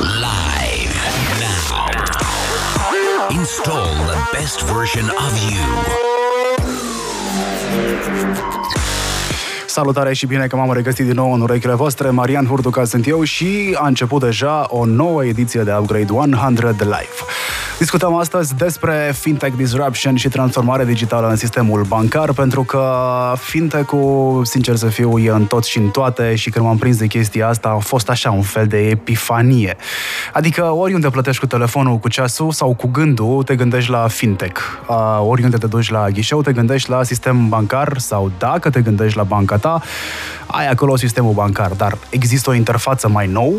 Live now. Install the best version of you. Salutare și bine că m-am regăsit din nou în urechile voastre. Marian Hurduca sunt eu și a început deja o nouă ediție de Upgrade 100 Live. Discutăm astăzi despre fintech disruption și transformare digitală în sistemul bancar, pentru că fintech-ul, sincer să fiu, e în tot și în toate și când m-am prins de chestia asta a fost așa un fel de epifanie. Adică oriunde plătești cu telefonul, cu ceasul sau cu gândul, te gândești la fintech. Oriunde te duci la ghișeu, te gândești la sistem bancar sau dacă te gândești la banca ta, ai acolo sistemul bancar, dar există o interfață mai nou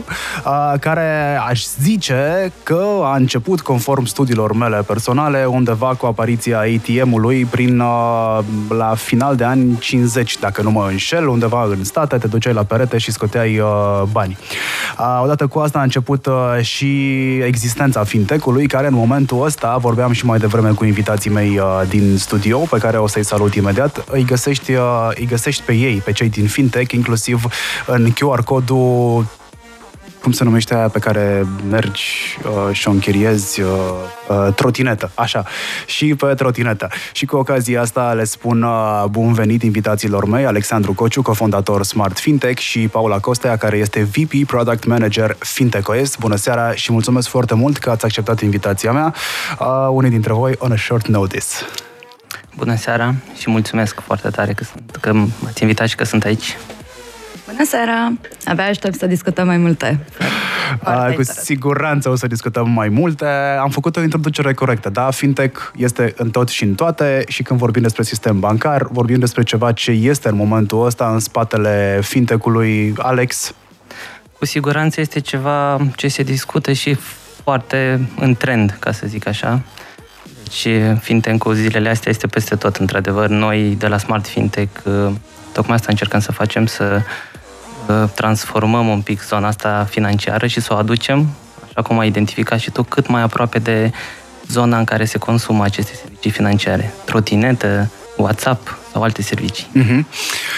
care aș zice că a început conform studiilor mele personale undeva cu apariția ATM-ului prin la final de ani 50, dacă nu mă înșel, undeva în state, te duceai la perete și scoteai bani. Odată cu asta a început și existența fintech-ului, care în momentul ăsta, vorbeam și mai devreme cu invitații mei din studio, pe care o să-i salut imediat, îi găsești, îi găsești pe ei, pe cei din fintech, inclusiv în QR codul cum se numește aia pe care mergi uh, și o închiriezi uh, uh, trotinetă, așa, și pe trotinetă. Și cu ocazia asta le spun uh, bun venit invitațiilor mei, Alexandru Cociu, cofondator Smart Fintech și Paula Costea, care este VP Product Manager Fintech OS. Bună seara și mulțumesc foarte mult că ați acceptat invitația mea, uh, unii dintre voi on a short notice. Bună seara și mulțumesc foarte tare că, sunt, că m-ați invitat și că sunt aici. Bună seara! Abia aștept să discutăm mai multe. A, cu siguranță o să discutăm mai multe. Am făcut o introducere corectă, da? Fintech este în tot și în toate și când vorbim despre sistem bancar, vorbim despre ceva ce este în momentul ăsta în spatele fintech-ului. Alex? Cu siguranță este ceva ce se discută și foarte în trend, ca să zic așa. Deci fintech-ul zilele astea este peste tot, într-adevăr. Noi de la Smart Fintech tocmai asta încercăm să facem, să transformăm un pic zona asta financiară și să o aducem, așa cum ai identificat și tu, cât mai aproape de zona în care se consumă aceste servicii financiare. Trotinetă, WhatsApp sau alte servicii. Uh-huh.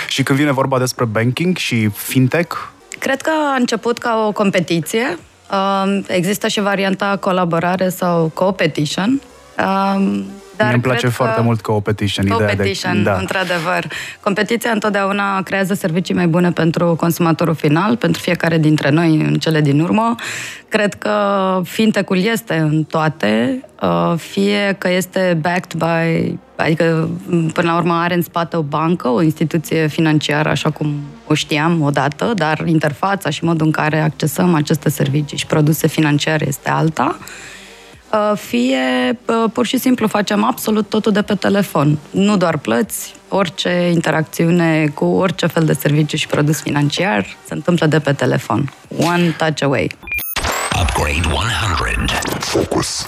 Și când vine vorba despre banking și fintech? Cred că a început ca o competiție. Există și varianta colaborare sau competition. Dar îmi place foarte mult competition. Competition, ideea de, da. într-adevăr. Competiția întotdeauna creează servicii mai bune pentru consumatorul final, pentru fiecare dintre noi în cele din urmă. Cred că fintech-ul este în toate, uh, fie că este backed by, adică până la urmă are în spate o bancă, o instituție financiară, așa cum o știam odată, dar interfața și modul în care accesăm aceste servicii și produse financiare este alta. Uh, fie uh, pur și simplu facem absolut totul de pe telefon. Nu doar plăți, orice interacțiune cu orice fel de serviciu și produs financiar se întâmplă de pe telefon. One touch away. Upgrade 100. Focus.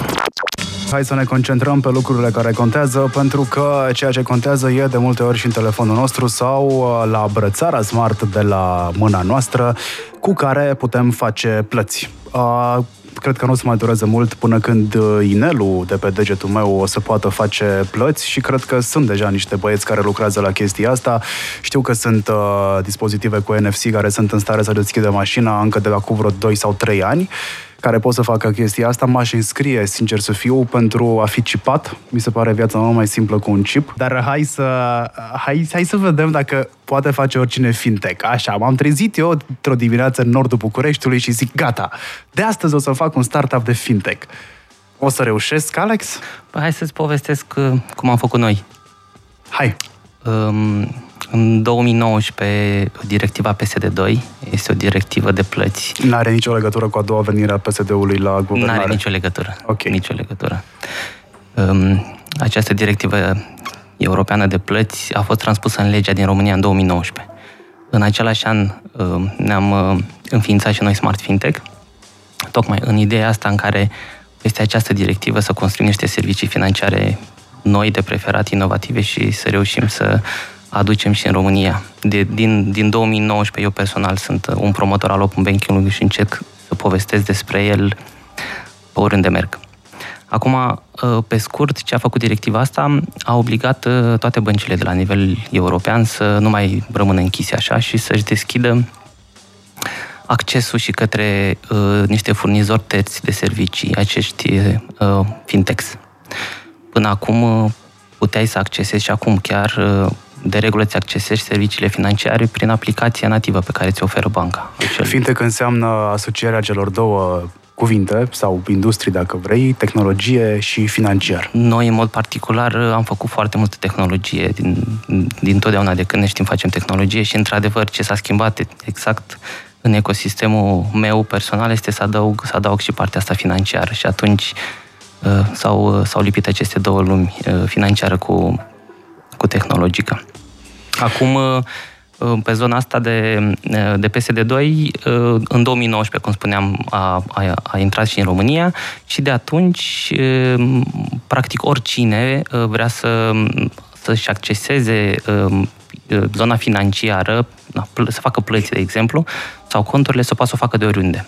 Hai să ne concentrăm pe lucrurile care contează, pentru că ceea ce contează e de multe ori și în telefonul nostru sau uh, la brățara smart de la mâna noastră, cu care putem face plăți cred că nu o să mai dureze mult până când uh, inelul de pe degetul meu o să poată face plăți și cred că sunt deja niște băieți care lucrează la chestia asta. Știu că sunt uh, dispozitive cu NFC care sunt în stare să deschidă mașina încă de acum vreo 2 sau 3 ani care pot să facă chestia asta, m-aș înscrie, sincer să fiu, pentru a fi cipat. Mi se pare viața mult mai simplă cu un chip. Dar hai să, hai, hai să vedem dacă poate face oricine fintech. Așa, m-am trezit eu într-o dimineață în nordul Bucureștiului și zic, gata, de astăzi o să fac un startup de fintech. O să reușesc, Alex? Păi hai să-ți povestesc uh, cum am făcut noi. Hai! Um, în 2019, directiva PSD2 este o directivă de plăți. Nu are nicio legătură cu a doua venire a PSD-ului la guvernare? Nu are nicio legătură. Ok. Nicio legătură. Um, această directivă europeană de plăți a fost transpusă în legea din România în 2019. În același an um, ne-am uh, înființat și noi Smart Fintech, tocmai în ideea asta în care este această directivă să construim niște servicii financiare noi, de preferat, inovative și să reușim să aducem și în România. De, din, din 2019 eu personal sunt un promotor al open banking-ului și încerc să povestesc despre el pe oriunde merg. Acum, uh, pe scurt, ce a făcut directiva asta a obligat uh, toate băncile de la nivel european să nu mai rămână închise așa și să-și deschidă accesul și către uh, niște furnizori terți de servicii, acești uh, fintechs. Până acum uh, puteai să accesezi și acum chiar uh, de regulă ți accesezi serviciile financiare prin aplicația nativă pe care ți oferă banca. Acel... Fintech înseamnă asocierea celor două cuvinte sau industrii, dacă vrei, tehnologie și financiar. Noi, în mod particular, am făcut foarte multă tehnologie din, din totdeauna de când ne știm facem tehnologie și, într-adevăr, ce s-a schimbat exact în ecosistemul meu personal este să adaug, să adaug și partea asta financiară și atunci uh, s-au, s-au lipit aceste două lumi, uh, financiară cu, cu tehnologică. Acum, uh, pe zona asta de, de PSD2, în 2019, cum spuneam, a, a, a intrat și în România și de atunci, practic, oricine vrea să, să-și acceseze zona financiară, să facă plăți, de exemplu, sau conturile, să poată să o facă de oriunde.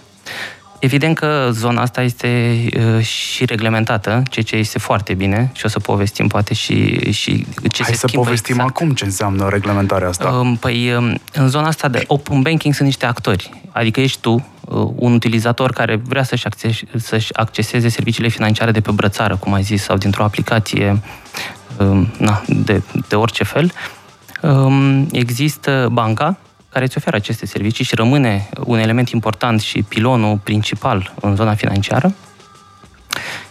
Evident că zona asta este uh, și reglementată, ceea ce este foarte bine și o să povestim poate și, și ce Hai se să schimbă povestim exact. acum ce înseamnă reglementarea asta. Uh, păi, uh, în zona asta de open banking sunt niște actori. Adică ești tu, uh, un utilizator care vrea să-și, acces, să-și acceseze serviciile financiare de pe brățară, cum ai zis, sau dintr-o aplicație uh, na, de, de orice fel. Uh, există banca, care îți oferă aceste servicii și rămâne un element important și pilonul principal în zona financiară.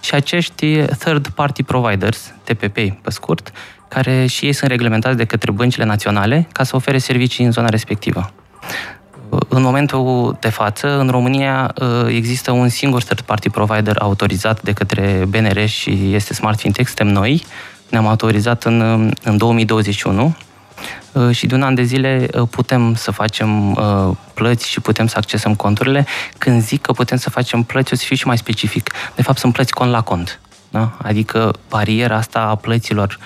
Și acești third party providers, TPP pe scurt, care și ei sunt reglementați de către băncile naționale ca să ofere servicii în zona respectivă. În momentul de față, în România există un singur third party provider autorizat de către BNR și este Smart Fintech, suntem noi. Ne-am autorizat în, în 2021 Uh, și de un an de zile uh, putem să facem uh, plăți și putem să accesăm conturile. Când zic că putem să facem plăți, o să fiu și mai specific. De fapt, sunt plăți cont la cont. Da? Adică bariera asta a plăților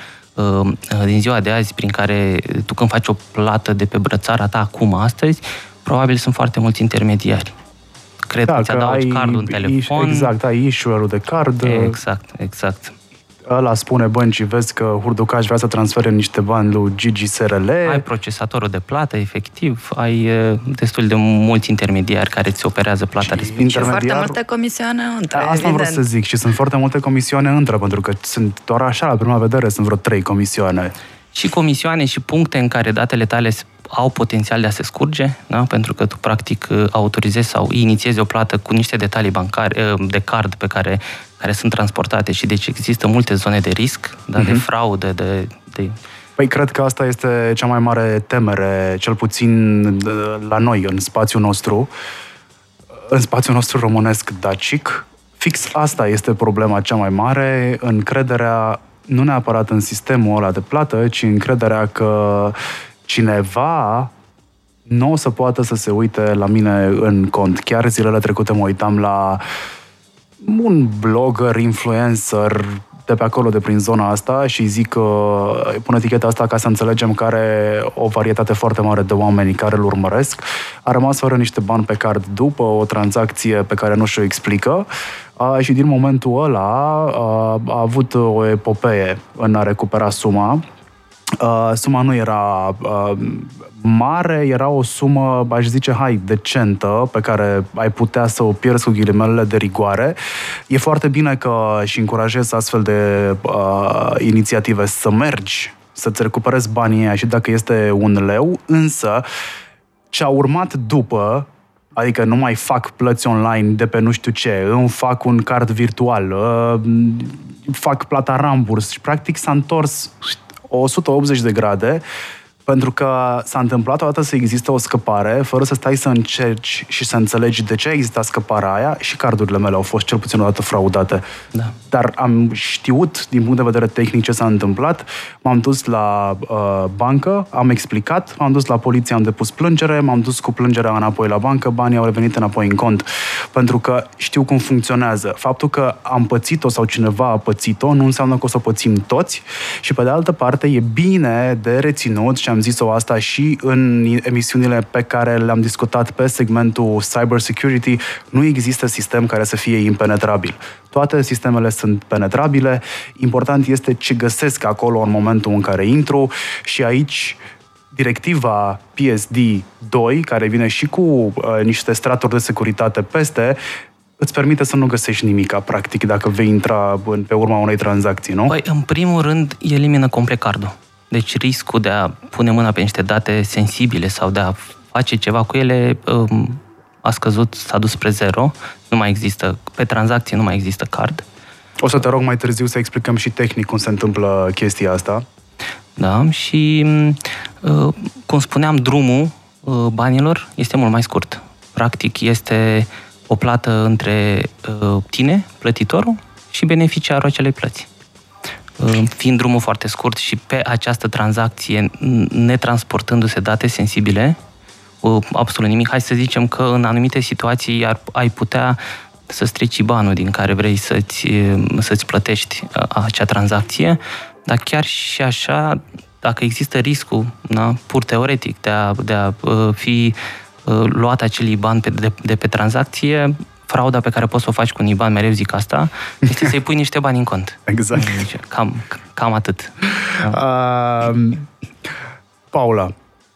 din ziua de azi, prin care tu când faci o plată de pe brățara ta acum, astăzi, probabil sunt foarte mulți intermediari. Cred da, că ți-adaugi cardul în telefon. Exact, ai issuer de card. Exact, exact ăla spune băncii, vezi că Hurducaș vrea să transfere niște bani lui Gigi SRL. Ai procesatorul de plată, efectiv, ai destul de mulți intermediari care ți operează plata respectivă. Și foarte multe comisioane între, da, Asta vreau să zic și sunt foarte multe comisioane între, pentru că sunt doar așa, la prima vedere, sunt vreo trei comisioane. Și comisioane și puncte în care datele tale au potențial de a se scurge, da? pentru că tu practic autorizezi sau inițiezi o plată cu niște detalii bancare, de card pe care care sunt transportate și deci există multe zone de risc, da, uh-huh. de mhm. fraudă, de, de... Păi cred că asta este cea mai mare temere, cel puțin la noi, în spațiul nostru, în spațiul nostru românesc dacic. Fix asta este problema cea mai mare, încrederea nu neapărat în sistemul ăla de plată, ci încrederea că cineva nu o să poată să se uite la mine în cont. Chiar zilele trecute mă uitam la uh, un blogger, influencer de pe acolo, de prin zona asta și zic că pun eticheta asta ca să înțelegem că are o varietate foarte mare de oameni care îl urmăresc. A rămas fără niște bani pe card după o tranzacție pe care nu și-o explică a, și din momentul ăla a, a avut o epopee în a recupera suma Uh, suma nu era uh, mare, era o sumă, aș zice, hai, decentă, pe care ai putea să o pierzi cu ghilimelele de rigoare. E foarte bine că și încurajez astfel de uh, inițiative să mergi, să-ți recuperezi banii aia și dacă este un leu, însă ce a urmat după Adică nu mai fac plăți online de pe nu știu ce, îmi fac un card virtual, uh, fac plata ramburs și practic s-a întors 180 de grade pentru că s-a întâmplat odată să existe o scăpare, fără să stai să încerci și să înțelegi de ce a existat scăparea aia și cardurile mele au fost cel puțin o dată fraudate. Da. Dar am știut, din punct de vedere tehnic, ce s-a întâmplat. M-am dus la uh, bancă, am explicat, m-am dus la poliție, am depus plângere, m-am dus cu plângerea înapoi la bancă, banii au revenit înapoi în cont. Pentru că știu cum funcționează. Faptul că am pățit-o sau cineva a pățit-o nu înseamnă că o să o pățim toți și, pe de altă parte, e bine de reținut și am zis-o asta și în emisiunile pe care le-am discutat pe segmentul cyber security, nu există sistem care să fie impenetrabil. Toate sistemele sunt penetrabile, important este ce găsesc acolo în momentul în care intru și aici directiva PSD2, care vine și cu uh, niște straturi de securitate peste, îți permite să nu găsești nimica, practic, dacă vei intra în, pe urma unei tranzacții, nu? Păi, în primul rând, elimină complet cardul. Deci riscul de a pune mâna pe niște date sensibile sau de a face ceva cu ele um, a scăzut, s-a dus spre zero. Nu mai există, pe tranzacții nu mai există card. O să te rog mai târziu să explicăm și tehnic cum se întâmplă chestia asta. Da, și uh, cum spuneam, drumul uh, banilor este mult mai scurt. Practic este o plată între uh, tine, plătitorul, și beneficiarul acelei plăți. Fiind drumul foarte scurt și pe această tranzacție netransportându-se date sensibile, absolut nimic. Hai să zicem că în anumite situații ar, ai putea să strici banul din care vrei să-ți, să-ți plătești acea tranzacție, dar chiar și așa, dacă există riscul, na, pur teoretic, de a, de a fi luat acel bani pe, de, de pe tranzacție, frauda pe care poți să o faci cu un IBAN, mereu zic asta, este să-i pui niște bani în cont. Exact. Deci, cam, cam atât. Uh, Paula,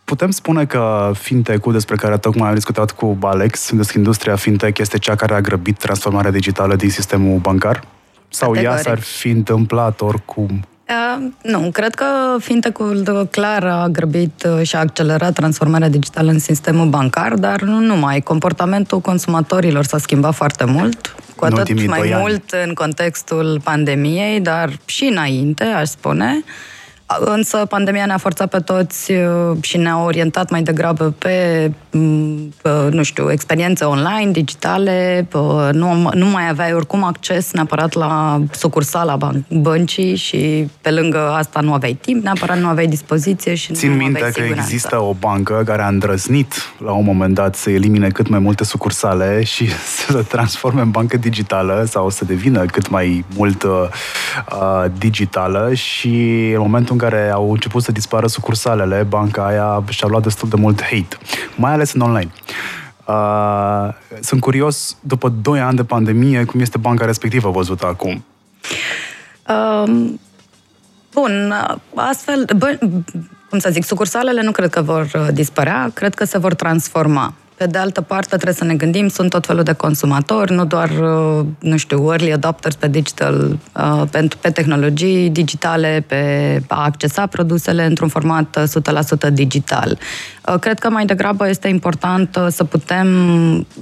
Putem spune că fintech-ul despre care tocmai am discutat cu Alex, deci industria fintech este cea care a grăbit transformarea digitală din sistemul bancar? Sau Categoric. ea s-ar fi întâmplat oricum? Uh, nu, cred că fintech-ul clar a grăbit uh, și a accelerat transformarea digitală în sistemul bancar, dar nu numai. Comportamentul consumatorilor s-a schimbat foarte mult, cu atât mai mult ani. în contextul pandemiei, dar și înainte, aș spune. Uh, Însă pandemia ne-a forțat pe toți uh, și ne-a orientat mai degrabă pe, mm, pe nu știu, experiențe online, digitale. Nu, nu mai aveai oricum acces neapărat la sucursala băncii și pe lângă asta nu aveai timp, neapărat nu aveai dispoziție și Țin nu minte aveai că siguranță. există o bancă care a îndrăznit la un moment dat să elimine cât mai multe sucursale și să se transforme în bancă digitală sau să devină cât mai mult uh, digitală și în momentul în care au început să dispară sucursalele, banca aia și-a luat destul de mult hate, mai ales în online. Uh, sunt curios, după 2 ani de pandemie, cum este banca respectivă văzută acum? Um, bun, astfel, bă, cum să zic, sucursalele nu cred că vor uh, dispărea, cred că se vor transforma. Pe de altă parte, trebuie să ne gândim, sunt tot felul de consumatori, nu doar, uh, nu știu, early adopters pe digital, uh, pe, pe tehnologii digitale, pe a accesa produsele într-un format 100% digital. Uh, cred că mai degrabă este important să putem,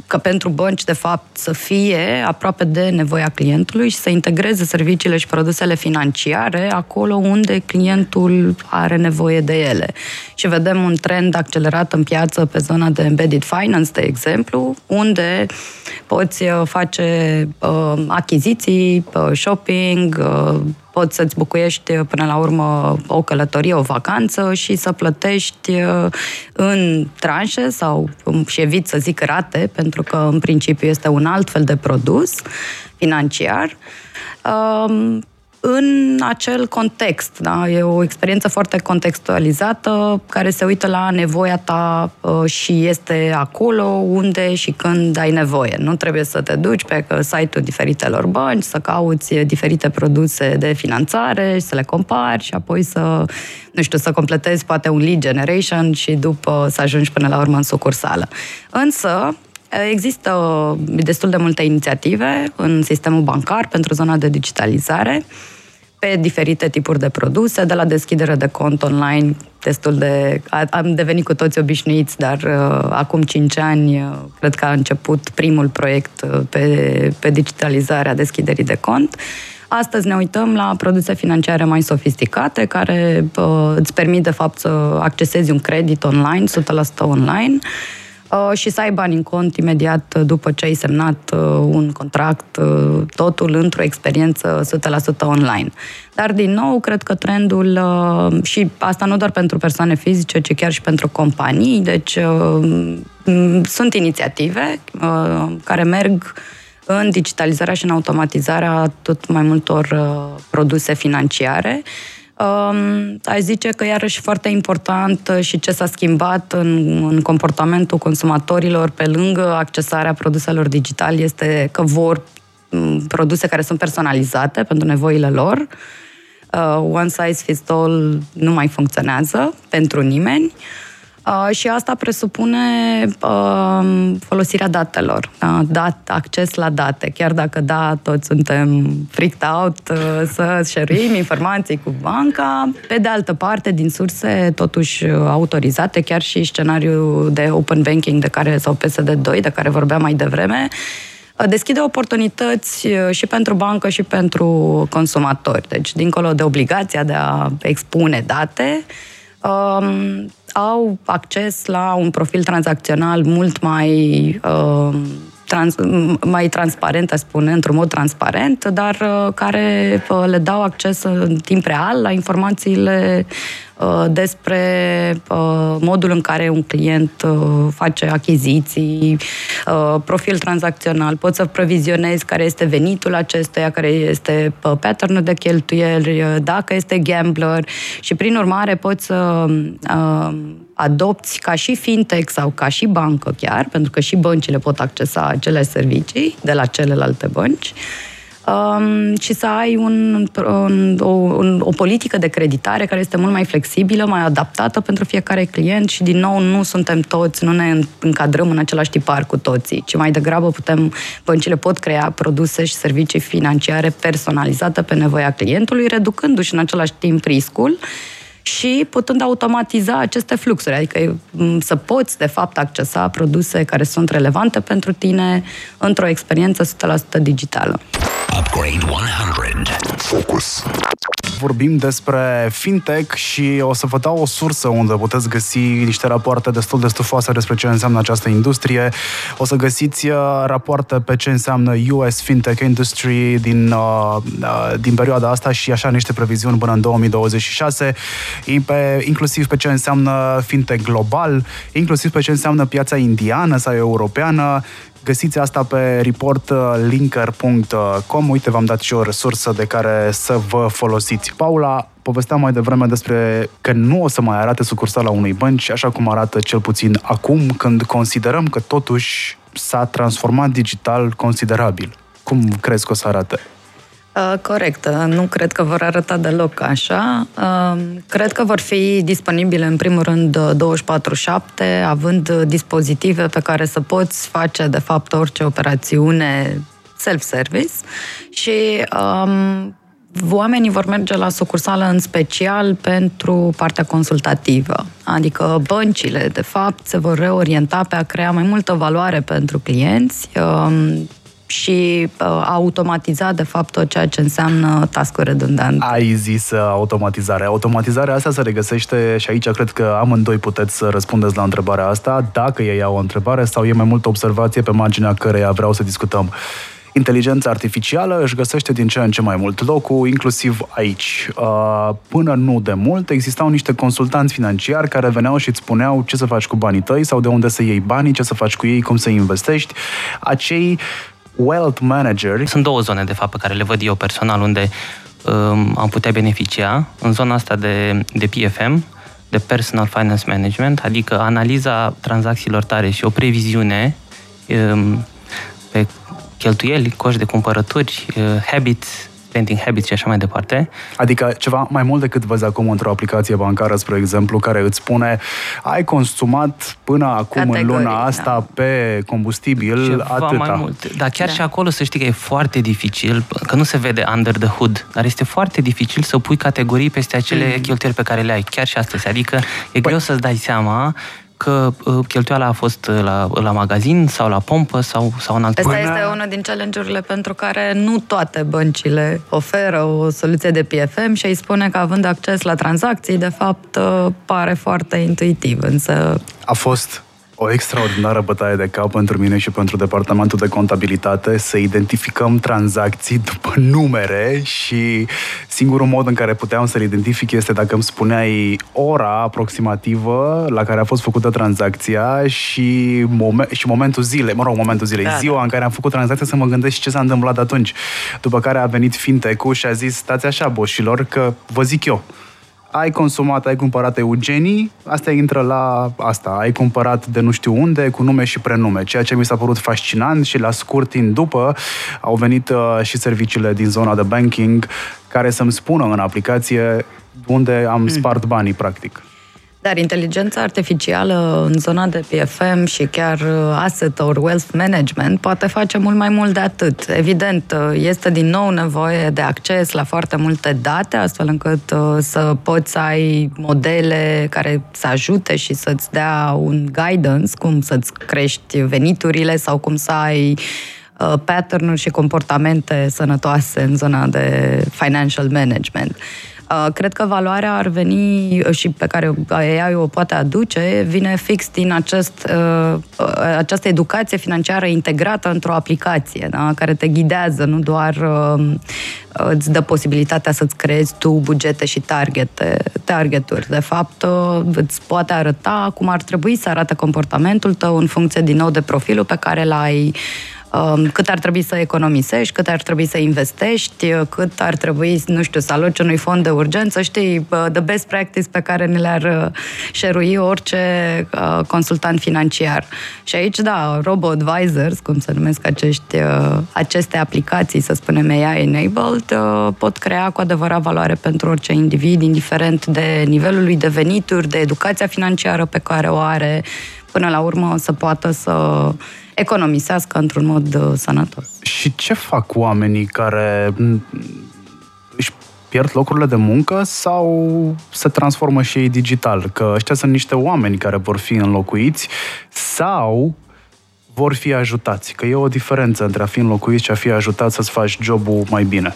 că pentru bănci, de fapt, să fie aproape de nevoia clientului și să integreze serviciile și produsele financiare acolo unde clientul are nevoie de ele. Și vedem un trend accelerat în piață pe zona de embedded finance, Finance, de exemplu, unde poți uh, face uh, achiziții, uh, shopping, uh, poți să-ți bucuiești uh, până la urmă o călătorie, o vacanță și să plătești uh, în tranșe sau um, și evit să zic rate, pentru că în principiu este un alt fel de produs financiar. Uh, în acel context. Da? E o experiență foarte contextualizată care se uită la nevoia ta uh, și este acolo unde și când ai nevoie. Nu trebuie să te duci pe site-ul diferitelor bănci, să cauți diferite produse de finanțare și să le compari și apoi să, nu știu, să completezi poate un lead generation și după să ajungi până la urmă în sucursală. Însă, Există destul de multe inițiative în sistemul bancar pentru zona de digitalizare pe diferite tipuri de produse, de la deschidere de cont online, destul de... Am devenit cu toți obișnuiți, dar uh, acum 5 ani uh, cred că a început primul proiect uh, pe, pe digitalizarea deschiderii de cont. Astăzi ne uităm la produse financiare mai sofisticate, care uh, îți permit, de fapt, să accesezi un credit online, 100% online, Uh, și să ai bani în cont imediat după ce ai semnat uh, un contract, uh, totul într-o experiență 100% online. Dar, din nou, cred că trendul, și asta nu doar pentru persoane fizice, ci chiar și pentru companii, deci sunt inițiative care merg în digitalizarea și în automatizarea tot mai multor produse financiare Um, aș zice că iarăși foarte important uh, și ce s-a schimbat în, în comportamentul consumatorilor pe lângă accesarea produselor digitale este că vor produse care sunt personalizate pentru nevoile lor uh, one size fits all nu mai funcționează pentru nimeni. Uh, și asta presupune uh, folosirea datelor, uh, dat, acces la date. Chiar dacă, da, toți suntem freaked out uh, să share informații cu banca, pe de altă parte, din surse totuși autorizate, chiar și scenariul de open banking de care, sau PSD2, de care vorbeam mai devreme, uh, deschide oportunități uh, și pentru bancă și pentru consumatori. Deci, dincolo de obligația de a expune date, um, au acces la un profil tranzacțional mult mai uh, trans, mai transparent, aș spune, într-un mod transparent, dar uh, care uh, le dau acces în timp real la informațiile uh, despre uh, modul în care un client uh, face achiziții, uh, profil tranzacțional, poți să previzionezi care este venitul acestuia, care este uh, pattern de cheltuieli, uh, dacă este gambler. Și prin urmare poți să uh, adopți ca și fintech sau ca și bancă chiar, pentru că și băncile pot accesa acele servicii de la celelalte bănci, um, și să ai un, un, o, un, o politică de creditare care este mult mai flexibilă, mai adaptată pentru fiecare client și, din nou, nu suntem toți, nu ne încadrăm în același tipar cu toții, ci mai degrabă putem, băncile pot crea produse și servicii financiare personalizate pe nevoia clientului, reducându-și în același timp riscul și putând automatiza aceste fluxuri, adică să poți, de fapt, accesa produse care sunt relevante pentru tine într-o experiență 100% digitală. Upgrade 100. Focus. Vorbim despre fintech și o să vă dau o sursă unde puteți găsi niște rapoarte destul de stufoase despre ce înseamnă această industrie. O să găsiți uh, rapoarte pe ce înseamnă US Fintech Industry din, uh, uh, din perioada asta și așa niște previziuni până în 2026, inclusiv pe ce înseamnă fintech global, inclusiv pe ce înseamnă piața indiană sau europeană, Găsiți asta pe reportlinker.com. Uite, v-am dat și o resursă de care să vă folosiți. Paula, povesteam mai devreme despre că nu o să mai arate sucursala unei bănci, așa cum arată cel puțin acum, când considerăm că totuși s-a transformat digital considerabil. Cum crezi că o să arate? Uh, corect. Uh, nu cred că vor arăta deloc așa. Uh, cred că vor fi disponibile, în primul rând, 24-7, având dispozitive pe care să poți face, de fapt, orice operațiune self-service și um, oamenii vor merge la sucursală în special pentru partea consultativă. Adică băncile, de fapt, se vor reorienta pe a crea mai multă valoare pentru clienți, um, și uh, automatiza, de fapt, tot ceea ce înseamnă task redundant. Ai zis uh, automatizare. Automatizarea asta se regăsește și aici cred că amândoi puteți să răspundeți la întrebarea asta, dacă ei au o întrebare sau e mai multă observație pe marginea căreia vreau să discutăm. Inteligența artificială își găsește din ce în ce mai mult locul, inclusiv aici. Uh, până nu de mult existau niște consultanți financiari care veneau și îți spuneau ce să faci cu banii tăi sau de unde să iei banii, ce să faci cu ei, cum să investești. Acei wealth manager. Sunt două zone, de fapt, pe care le văd eu personal, unde um, am putea beneficia. În zona asta de, de PFM, de Personal Finance Management, adică analiza tranzacțiilor tare și o previziune um, pe cheltuieli, coș de cumpărături, uh, habits, spending habits și așa mai departe. Adică ceva mai mult decât vezi acum într-o aplicație bancară, spre exemplu, care îți spune ai consumat până acum Categorii, în luna asta da. pe combustibil ceva atâta. mai mult. Dar chiar da. și acolo să știi că e foarte dificil, că nu se vede under the hood, dar este foarte dificil să pui categorii peste acele mm. cheltuieli pe care le ai, chiar și astăzi. Adică e păi... greu să-ți dai seama că uh, cheltuiala a fost uh, la, la magazin sau la pompă sau, sau în alt Asta este unul din challenge-urile pentru care nu toate băncile oferă o soluție de PFM și îi spune că având acces la tranzacții, de fapt, uh, pare foarte intuitiv, însă... A fost o extraordinară bătaie de cap pentru mine și pentru departamentul de contabilitate să identificăm tranzacții după numere și singurul mod în care puteam să le identific este dacă îmi spuneai ora aproximativă la care a fost făcută tranzacția și, momen- și momentul zilei, mă rog, momentul zilei, da, ziua da. în care am făcut tranzacția să mă gândesc ce s-a întâmplat atunci. După care a venit fintech și a zis, stați așa, boșilor, că vă zic eu ai consumat, ai cumpărat Eugenii, asta intră la asta, ai cumpărat de nu știu unde, cu nume și prenume, ceea ce mi s-a părut fascinant și la scurt timp după au venit uh, și serviciile din zona de banking care să-mi spună în aplicație unde am spart banii, practic. Dar inteligența artificială în zona de PFM și chiar uh, asset or wealth management poate face mult mai mult de atât. Evident, uh, este din nou nevoie de acces la foarte multe date, astfel încât uh, să poți să ai modele care să ajute și să-ți dea un guidance, cum să-ți crești veniturile sau cum să ai pattern și comportamente sănătoase în zona de financial management. Uh, cred că valoarea ar veni uh, și pe care AI o poate aduce, vine fix din acest, uh, această educație financiară integrată într-o aplicație, da? care te ghidează, nu doar îți dă posibilitatea să-ți creezi tu bugete și targete, targeturi. De fapt, îți poate arăta cum ar trebui să arate comportamentul tău în funcție din nou de profilul pe care l-ai Um, cât ar trebui să economisești, cât ar trebui să investești, uh, cât ar trebui, nu știu, să aloci unui fond de urgență, știi, uh, the best practice pe care ne le-ar uh, șerui orice consultant financiar. Și aici, da, robo-advisors, cum se numesc acești, aceste aplicații, să spunem AI-enabled, pot crea cu adevărat valoare pentru orice individ, indiferent de nivelul lui de venituri, de educația financiară pe care o are, până la urmă să poată să economisească într-un mod uh, sănătos. Și ce fac oamenii care își pierd locurile de muncă sau se transformă și ei digital? Că ăștia sunt niște oameni care vor fi înlocuiți sau vor fi ajutați. Că e o diferență între a fi înlocuit și a fi ajutat să-ți faci jobul mai bine.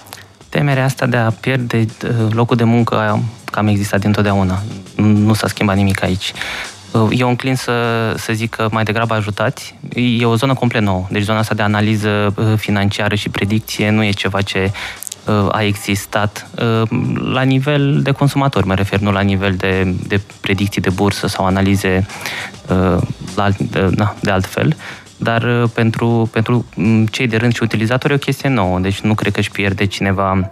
Temerea asta de a pierde uh, locul de muncă cam existat dintotdeauna. Nu s-a schimbat nimic aici. Eu înclin să, să zic că mai degrabă ajutați. E o zonă complet nouă. Deci zona asta de analiză uh, financiară și predicție nu e ceva ce uh, a existat uh, la nivel de consumator, mă refer, nu la nivel de, de predicții de bursă sau analize la, de, na, de altfel. Dar pentru, pentru mm, cei de rând și utilizatori e o chestie nouă, deci nu cred că își pierde cineva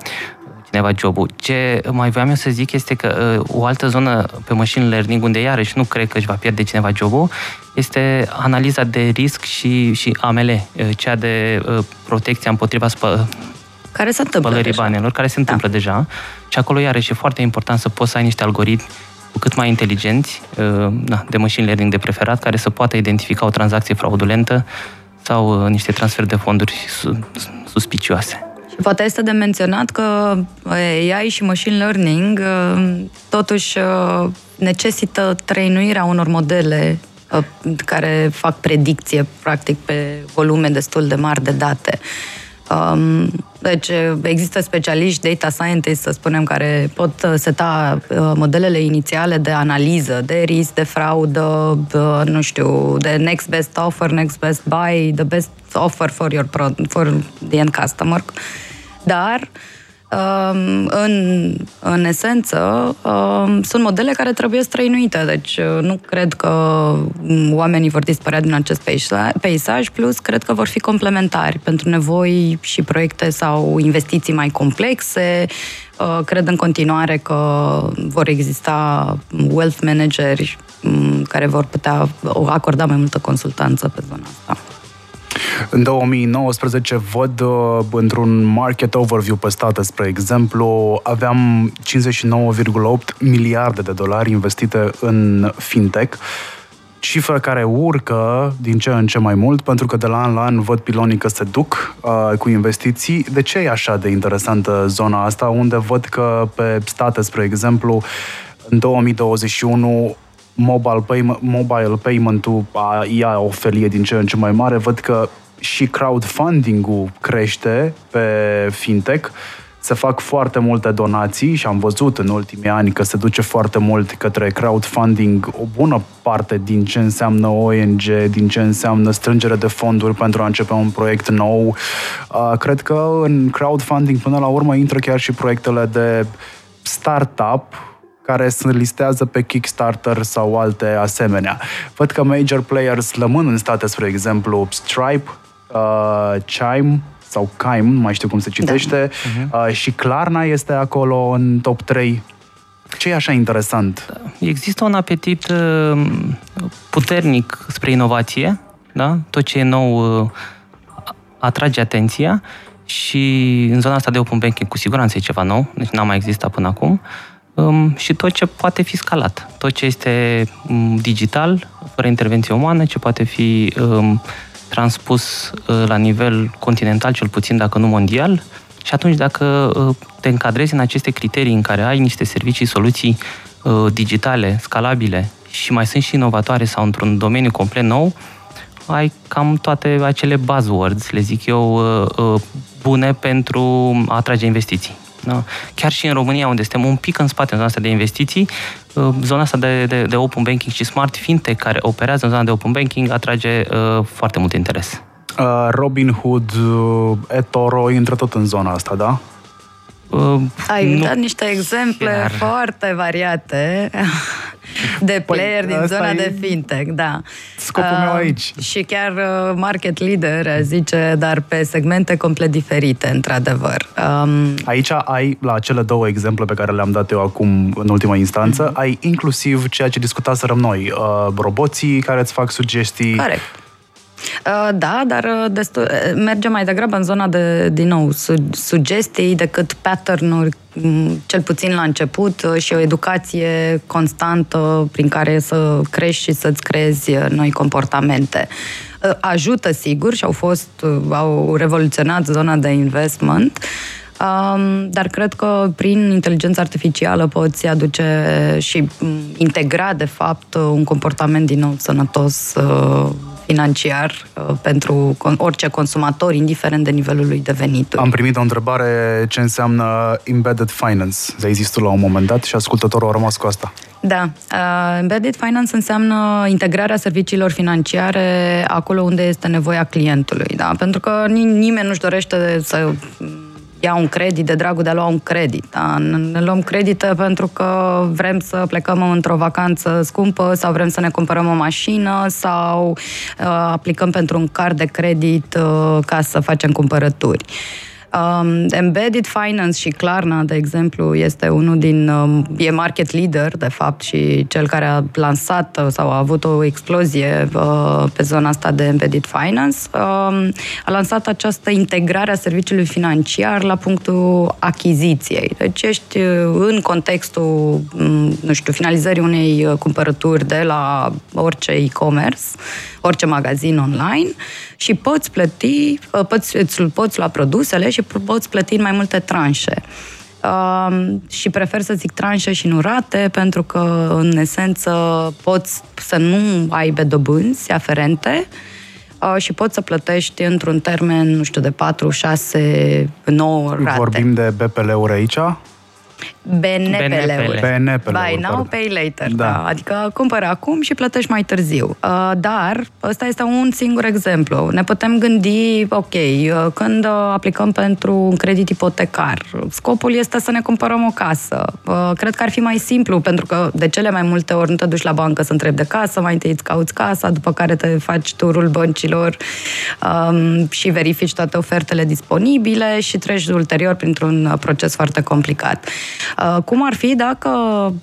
cineva jobul. Ce mai voiam eu să zic este că uh, o altă zonă pe machine learning, unde iarăși nu cred că își va pierde cineva jobul, este analiza de risc și, și AML, uh, cea de uh, protecție împotriva spă, care se întâmplă spălării deja. banilor, care se întâmplă da. deja. Și acolo iarăși e foarte important să poți să ai niște algoritmi cu cât mai inteligenți, uh, na, de machine learning de preferat, care să poată identifica o tranzacție fraudulentă sau uh, niște transfer de fonduri suspicioase. Poate este de menționat că AI și machine learning uh, totuși uh, necesită trăinuirea unor modele uh, care fac predicție, practic, pe volume destul de mari de date. Um, deci există specialiști, data scientists, să spunem, care pot seta modelele inițiale de analiză, de risc, de fraudă, nu știu, de next best offer, next best buy, the best offer for your product, for the end customer. Dar um, în, în esență, um, sunt modele care trebuie străinuite, deci uh, nu cred că oamenii vor dispărea din acest peisaj, plus cred că vor fi complementari pentru nevoi și proiecte sau investiții mai complexe. Uh, cred în continuare că vor exista wealth manageri um, care vor putea acorda mai multă consultanță pe zona asta. În 2019 văd uh, într-un market overview pe state, spre exemplu, aveam 59,8 miliarde de dolari investite în fintech, cifră care urcă din ce în ce mai mult, pentru că de la an la an văd pilonii că se duc uh, cu investiții. De ce e așa de interesantă zona asta, unde văd că pe state, spre exemplu, în 2021 mobile, pay- mobile payment-ul a, ia o felie din ce în ce mai mare. Văd că și crowdfunding-ul crește pe fintech, se fac foarte multe donații și am văzut în ultimii ani că se duce foarte mult către crowdfunding o bună parte din ce înseamnă ONG, din ce înseamnă strângere de fonduri pentru a începe un proiect nou. Cred că în crowdfunding până la urmă intră chiar și proiectele de startup care se listează pe Kickstarter sau alte asemenea. Văd că major players rămân în state, spre exemplu, Stripe, uh, Chime sau Chime, nu mai știu cum se citește, da. uh-huh. uh, și Klarna este acolo în top 3 Ce e așa interesant? Există un apetit uh, puternic spre inovație, da? Tot ce e nou uh, atrage atenția și în zona asta de open banking cu siguranță e ceva nou, deci n-a mai existat până acum. Um, și tot ce poate fi scalat, tot ce este um, digital, fără intervenție umană, ce poate fi um, transpus uh, la nivel continental, cel puțin dacă nu mondial, și atunci dacă uh, te încadrezi în aceste criterii în care ai niște servicii, soluții uh, digitale, scalabile și mai sunt și inovatoare sau într-un domeniu complet nou, ai cam toate acele buzzwords, le zic eu, uh, bune pentru a atrage investiții. Da? Chiar și în România, unde suntem un pic în spate în zona asta de investiții, zona asta de, de, de open banking și smart fintech care operează în zona de open banking atrage uh, foarte mult interes. Uh, Robin Hood, uh, eToro, intră tot în zona asta, da? Uh, Ai nu dat niște exemple chiar. foarte variate de păi, player păi, din zona de fintech, da. Scopul uh, meu aici. Și chiar uh, market leader, zice, dar pe segmente complet diferite, într-adevăr. Um, aici ai, la cele două exemple pe care le-am dat eu acum în ultima instanță, uh-huh. ai inclusiv ceea ce discutaserăm noi, uh, roboții care îți fac sugestii. Corect Uh, da, dar uh, destul, uh, merge mai degrabă în zona de, din nou, sugestii decât pattern-uri, mm, cel puțin la început, și o educație constantă prin care să crești și să-ți creezi noi comportamente. Ajută, sigur, și au fost, au revoluționat zona de investment, Um, dar cred că prin inteligența artificială poți aduce și mm, integra, de fapt, un comportament din nou sănătos uh, financiar uh, pentru orice consumator, indiferent de nivelul lui de venituri. Am primit o întrebare ce înseamnă embedded finance. Ai zis tu la un moment dat și ascultătorul a rămas cu asta. Da. Uh, embedded finance înseamnă integrarea serviciilor financiare acolo unde este nevoia clientului. Da? Pentru că nimeni nu-și dorește să ia un credit de dragul de a lua un credit. Da? Ne luăm credite pentru că vrem să plecăm într-o vacanță scumpă sau vrem să ne cumpărăm o mașină sau uh, aplicăm pentru un card de credit uh, ca să facem cumpărături. Uh, Um, Embedded Finance și Klarna, de exemplu, este unul din... Um, e market leader, de fapt, și cel care a lansat uh, sau a avut o explozie uh, pe zona asta de Embedded Finance. Um, a lansat această integrare a serviciului financiar la punctul achiziției. Deci ești uh, în contextul, um, nu știu, finalizării unei uh, cumpărături de la orice e-commerce, orice magazin online și poți plăti, uh, poți, îți poți lua produsele și poți plăti în mai multe tranșe. Uh, și prefer să zic tranșe și nu rate, pentru că, în esență, poți să nu aibă dobânzi aferente uh, și poți să plătești într-un termen, nu știu, de 4, 6, 9 rate. Vorbim de BPL-uri aici? BNPL-uri. BNPL-uri. Buy now, pay later. Da. da. Adică cumpără acum și plătești mai târziu. Uh, dar ăsta este un singur exemplu. Ne putem gândi, ok, uh, când uh, aplicăm pentru un credit ipotecar, scopul este să ne cumpărăm o casă. Cred că ar fi mai simplu, pentru că de cele mai multe ori nu te duci la bancă să întrebi de casă, mai întâi îți cauți casa, după care te faci turul băncilor um, și verifici toate ofertele disponibile și treci ulterior printr-un proces foarte complicat. Uh, cum ar fi dacă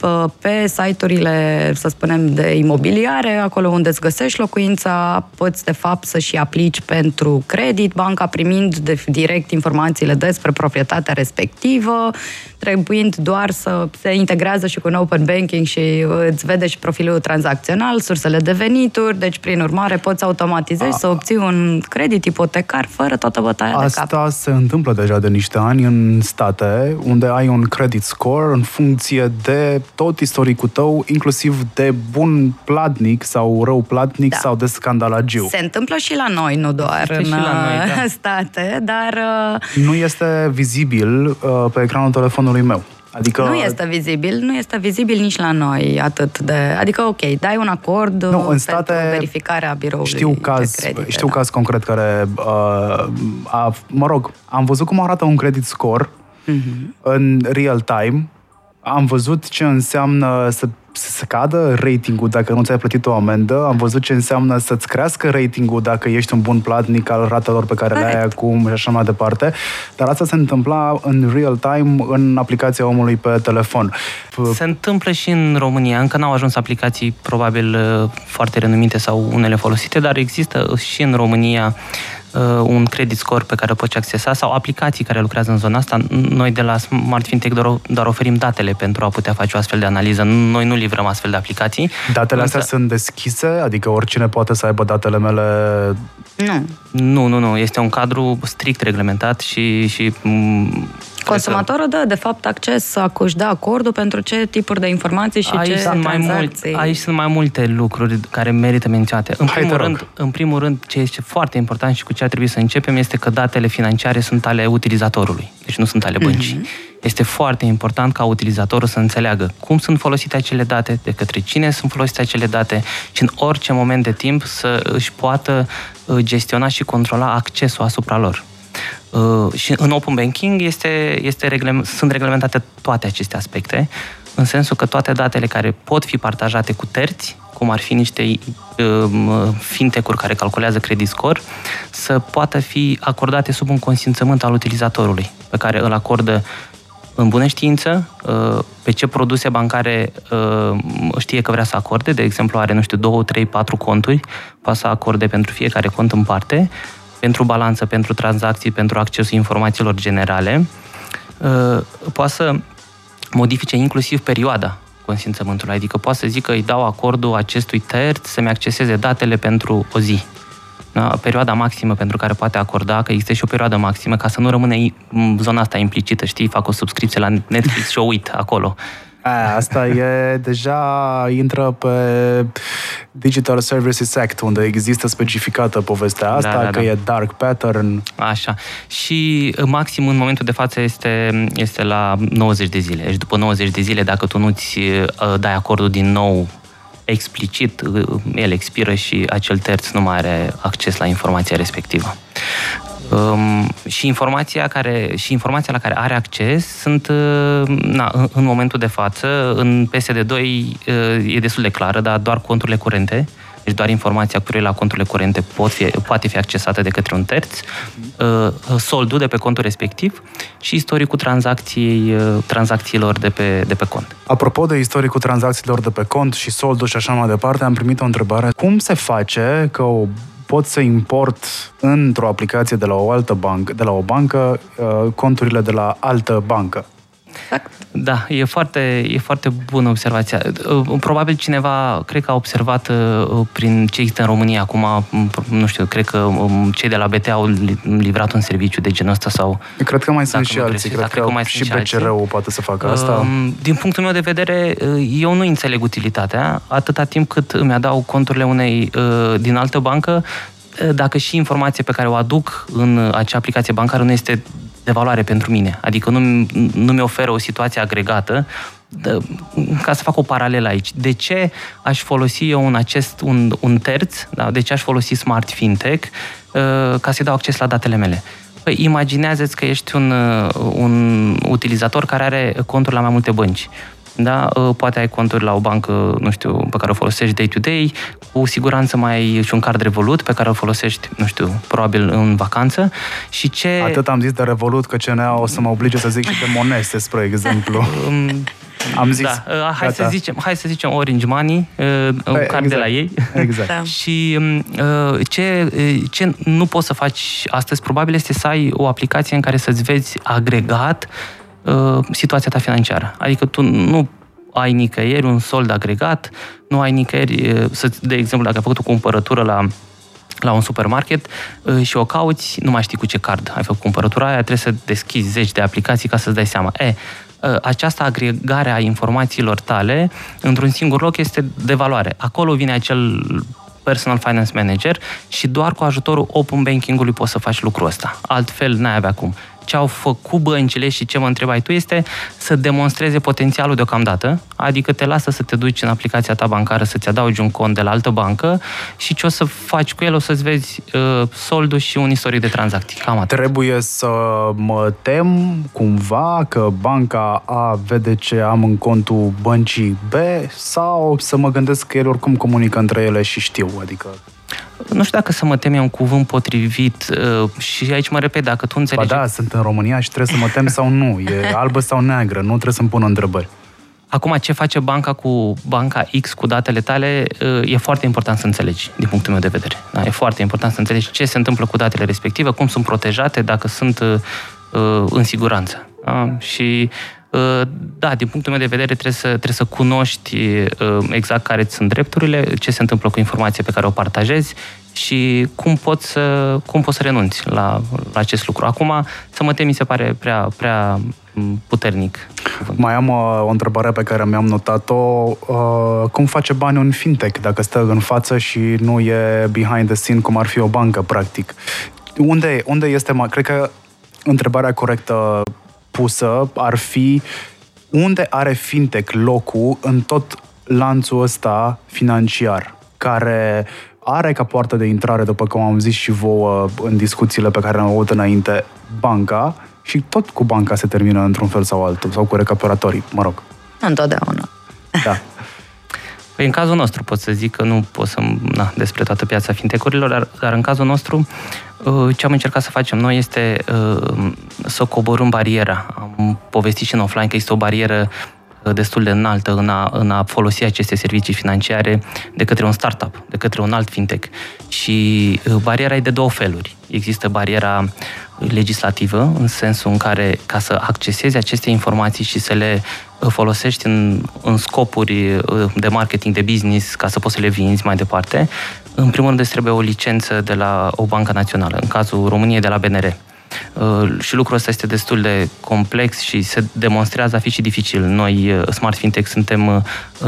uh, pe site-urile, să spunem, de imobiliare, acolo unde îți găsești locuința, poți de fapt să și aplici pentru credit, banca primind de, direct informațiile despre proprietatea respectivă, trebuind doar să se integrează și cu un open banking și îți vede și profilul tranzacțional, sursele de venituri, deci prin urmare poți automatizezi A, să obții un credit ipotecar fără toată bătaia Asta de cap. Asta se întâmplă deja de niște ani în state, unde ai un credit score în funcție de tot istoricul tău, inclusiv de bun platnic sau rău platnic da. sau de scandalagiu. Se întâmplă și la noi, nu doar în la noi, da. state, dar... Nu este vizibil uh, pe ecranul telefonului telefonului meu. Adică... Nu este vizibil, nu este vizibil nici la noi atât de... Adică, ok, dai un acord nu, în state, pentru verificarea biroului știu caz, de credite, Știu da. caz concret care... Uh, a, mă rog, am văzut cum arată un credit score uh-huh. în real time, am văzut ce înseamnă să să scadă ratingul dacă nu ți-ai plătit o amendă, am văzut ce înseamnă să-ți crească ratingul dacă ești un bun platnic al ratelor pe care le ai acum și așa mai departe, dar asta se întâmpla în real time în aplicația omului pe telefon. Se întâmplă și în România, încă n-au ajuns aplicații probabil uh, foarte renumite sau unele folosite, dar există și în România uh, un credit score pe care îl poți accesa sau aplicații care lucrează în zona asta. Noi de la Smart Fintech doar, doar oferim datele pentru a putea face o astfel de analiză. Noi nu livrăm astfel de aplicații. Datele însă... astea sunt deschise? Adică oricine poate să aibă datele mele? Nu. Nu, nu, nu. Este un cadru strict reglementat și, și Consumatorul dă, de fapt, acces, își dă acordul pentru ce tipuri de informații și aici ce sunt mai mult, Aici sunt mai multe lucruri care merită menționate. În primul, rând, în primul rând, ce este foarte important și cu ce ar trebui să începem este că datele financiare sunt ale utilizatorului, deci nu sunt ale băncii. Mm-hmm. Este foarte important ca utilizatorul să înțeleagă cum sunt folosite acele date, de către cine sunt folosite acele date și în orice moment de timp să își poată uh, gestiona și controla accesul asupra lor. Uh, și în open banking este, este reglement, sunt reglementate toate aceste aspecte, în sensul că toate datele care pot fi partajate cu terți, cum ar fi niște uh, fintech-uri care calculează credit score, să poată fi acordate sub un consimțământ al utilizatorului, pe care îl acordă în bună știință, uh, pe ce produse bancare uh, știe că vrea să acorde, de exemplu are, nu știu, două, trei, patru conturi, poate să acorde pentru fiecare cont în parte, pentru balanță, pentru tranzacții, pentru accesul informațiilor generale, uh, poate să modifice inclusiv perioada consimțământului, adică poate să zică îi dau acordul acestui terț să-mi acceseze datele pentru o zi. Da? Perioada maximă pentru care poate acorda, că există și o perioadă maximă, ca să nu rămâne zona asta implicită, știi, fac o subscripție la Netflix și o uit acolo. A, asta e deja intră pe Digital Services Act, unde există specificată povestea da, asta, da, da, că da. e dark pattern. Așa. Și maxim în momentul de față este, este la 90 de zile. Deci după 90 de zile, dacă tu nu-ți uh, dai acordul din nou explicit, uh, el expiră și acel terț nu mai are acces la informația respectivă. Um, și informația care și informația la care are acces sunt uh, na, în, în momentul de față în PSD2 uh, e destul de clară, dar doar conturile curente deci doar informația cu la conturile curente pot fi, poate fi accesată de către un terț, uh, soldul de pe contul respectiv și istoricul tranzacției, uh, tranzacțiilor de pe, de pe cont. Apropo de istoricul tranzacțiilor de pe cont și soldul și așa mai departe, am primit o întrebare. Cum se face că o pot să import într-o aplicație de la o altă bancă, de la o bancă, uh, conturile de la altă bancă. Exact. Da, e foarte, e foarte bună observația. Uh, probabil cineva, cred că a observat uh, prin ce există în România acum, nu știu, cred că um, cei de la BT au livrat un serviciu de genul ăsta sau... Cred că mai sunt și alții, cred, cred că, că mai și BCR-ul poate să facă asta. Um, din punctul meu de vedere, eu nu înțeleg utilitatea, atâta timp cât îmi adau conturile unei din altă bancă, dacă și informația pe care o aduc în acea aplicație bancară nu este de valoare pentru mine. Adică nu, nu mi oferă o situație agregată de, ca să fac o paralelă aici. De ce aș folosi eu un, acest, un, un terț, da? de ce aș folosi Smart Fintech uh, ca să-i dau acces la datele mele? Păi imaginează-ți că ești un, uh, un utilizator care are conturi la mai multe bănci da? Ă, poate ai conturi la o bancă, nu știu, pe care o folosești day-to-day, cu siguranță mai ai și un card Revolut pe care o folosești, nu știu, probabil în vacanță și ce... Atât am zis de Revolut că CNA o să mă oblige să zic și de Monese, spre exemplu. Am zis. Da. Uh, hai, să zicem, hai să zicem Orange Money, uh, un card exact. de la ei. Exact. Da. și uh, ce, ce nu poți să faci astăzi, probabil, este să ai o aplicație în care să-ți vezi agregat Uh, situația ta financiară. Adică tu nu ai nicăieri un sold agregat, nu ai nicăieri, uh, să, de exemplu, dacă ai făcut o cumpărătură la la un supermarket uh, și o cauți, nu mai știi cu ce card ai făcut cumpărătura aia, trebuie să deschizi zeci de aplicații ca să-ți dai seama. E, această agregare a informațiilor tale într-un singur loc este de valoare. Acolo vine acel personal finance manager și doar cu ajutorul open banking-ului poți să faci lucrul ăsta. Altfel n-ai avea cum. Ce au făcut băncile și ce mă întrebai tu este să demonstreze potențialul deocamdată, adică te lasă să te duci în aplicația ta bancară să-ți adaugi un cont de la altă bancă și ce o să faci cu el, o să-ți vezi uh, soldul și un istoric de tranzacții. Cam atât. Trebuie să mă tem cumva că banca A vede ce am în contul băncii B sau să mă gândesc că ele oricum comunică între ele și știu, adică nu știu dacă să mă tem e un cuvânt potrivit uh, și aici mă repet, dacă tu înțelegi... Ba da, sunt în România și trebuie să mă tem sau nu. E albă sau neagră, nu trebuie să-mi pun întrebări. Acum, ce face banca cu banca X cu datele tale, uh, e foarte important să înțelegi, din punctul meu de vedere. Da? E foarte important să înțelegi ce se întâmplă cu datele respective, cum sunt protejate, dacă sunt uh, în siguranță. Da? Și Uh, da, din punctul meu de vedere trebuie să, trebuie să cunoști uh, exact care sunt drepturile, ce se întâmplă cu informația pe care o partajezi și cum poți să, cum poți să renunți la, la acest lucru. Acum, să mă tem, mi se pare prea, prea puternic. Mai am uh, o întrebare pe care mi-am notat-o. Uh, cum face bani un fintech dacă stă în față și nu e behind the scene cum ar fi o bancă, practic? Unde, unde este, cred că întrebarea corectă pusă ar fi unde are fintech locul în tot lanțul ăsta financiar, care are ca poartă de intrare, după cum am zis și vouă în discuțiile pe care le-am avut înainte, banca și tot cu banca se termină într-un fel sau altul, sau cu recaperatorii, mă rog. Întotdeauna. Da. Păi în cazul nostru pot să zic că nu pot să, na, despre toată piața fintecurilor, dar, dar în cazul nostru uh, ce am încercat să facem noi este uh, să coborâm bariera. Am povestit și în offline că este o barieră uh, destul de înaltă în a, în a folosi aceste servicii financiare de către un startup, de către un alt fintech. Și bariera e de două feluri. Există bariera legislativă, în sensul în care, ca să accesezi aceste informații și să le folosești în, în scopuri uh, de marketing, de business, ca să poți să le vinzi mai departe, în primul rând îți trebuie o licență de la o bancă națională, în cazul României de la BNR. Uh, și lucrul ăsta este destul de complex și se demonstrează a fi și dificil. Noi, uh, Smart Fintech, suntem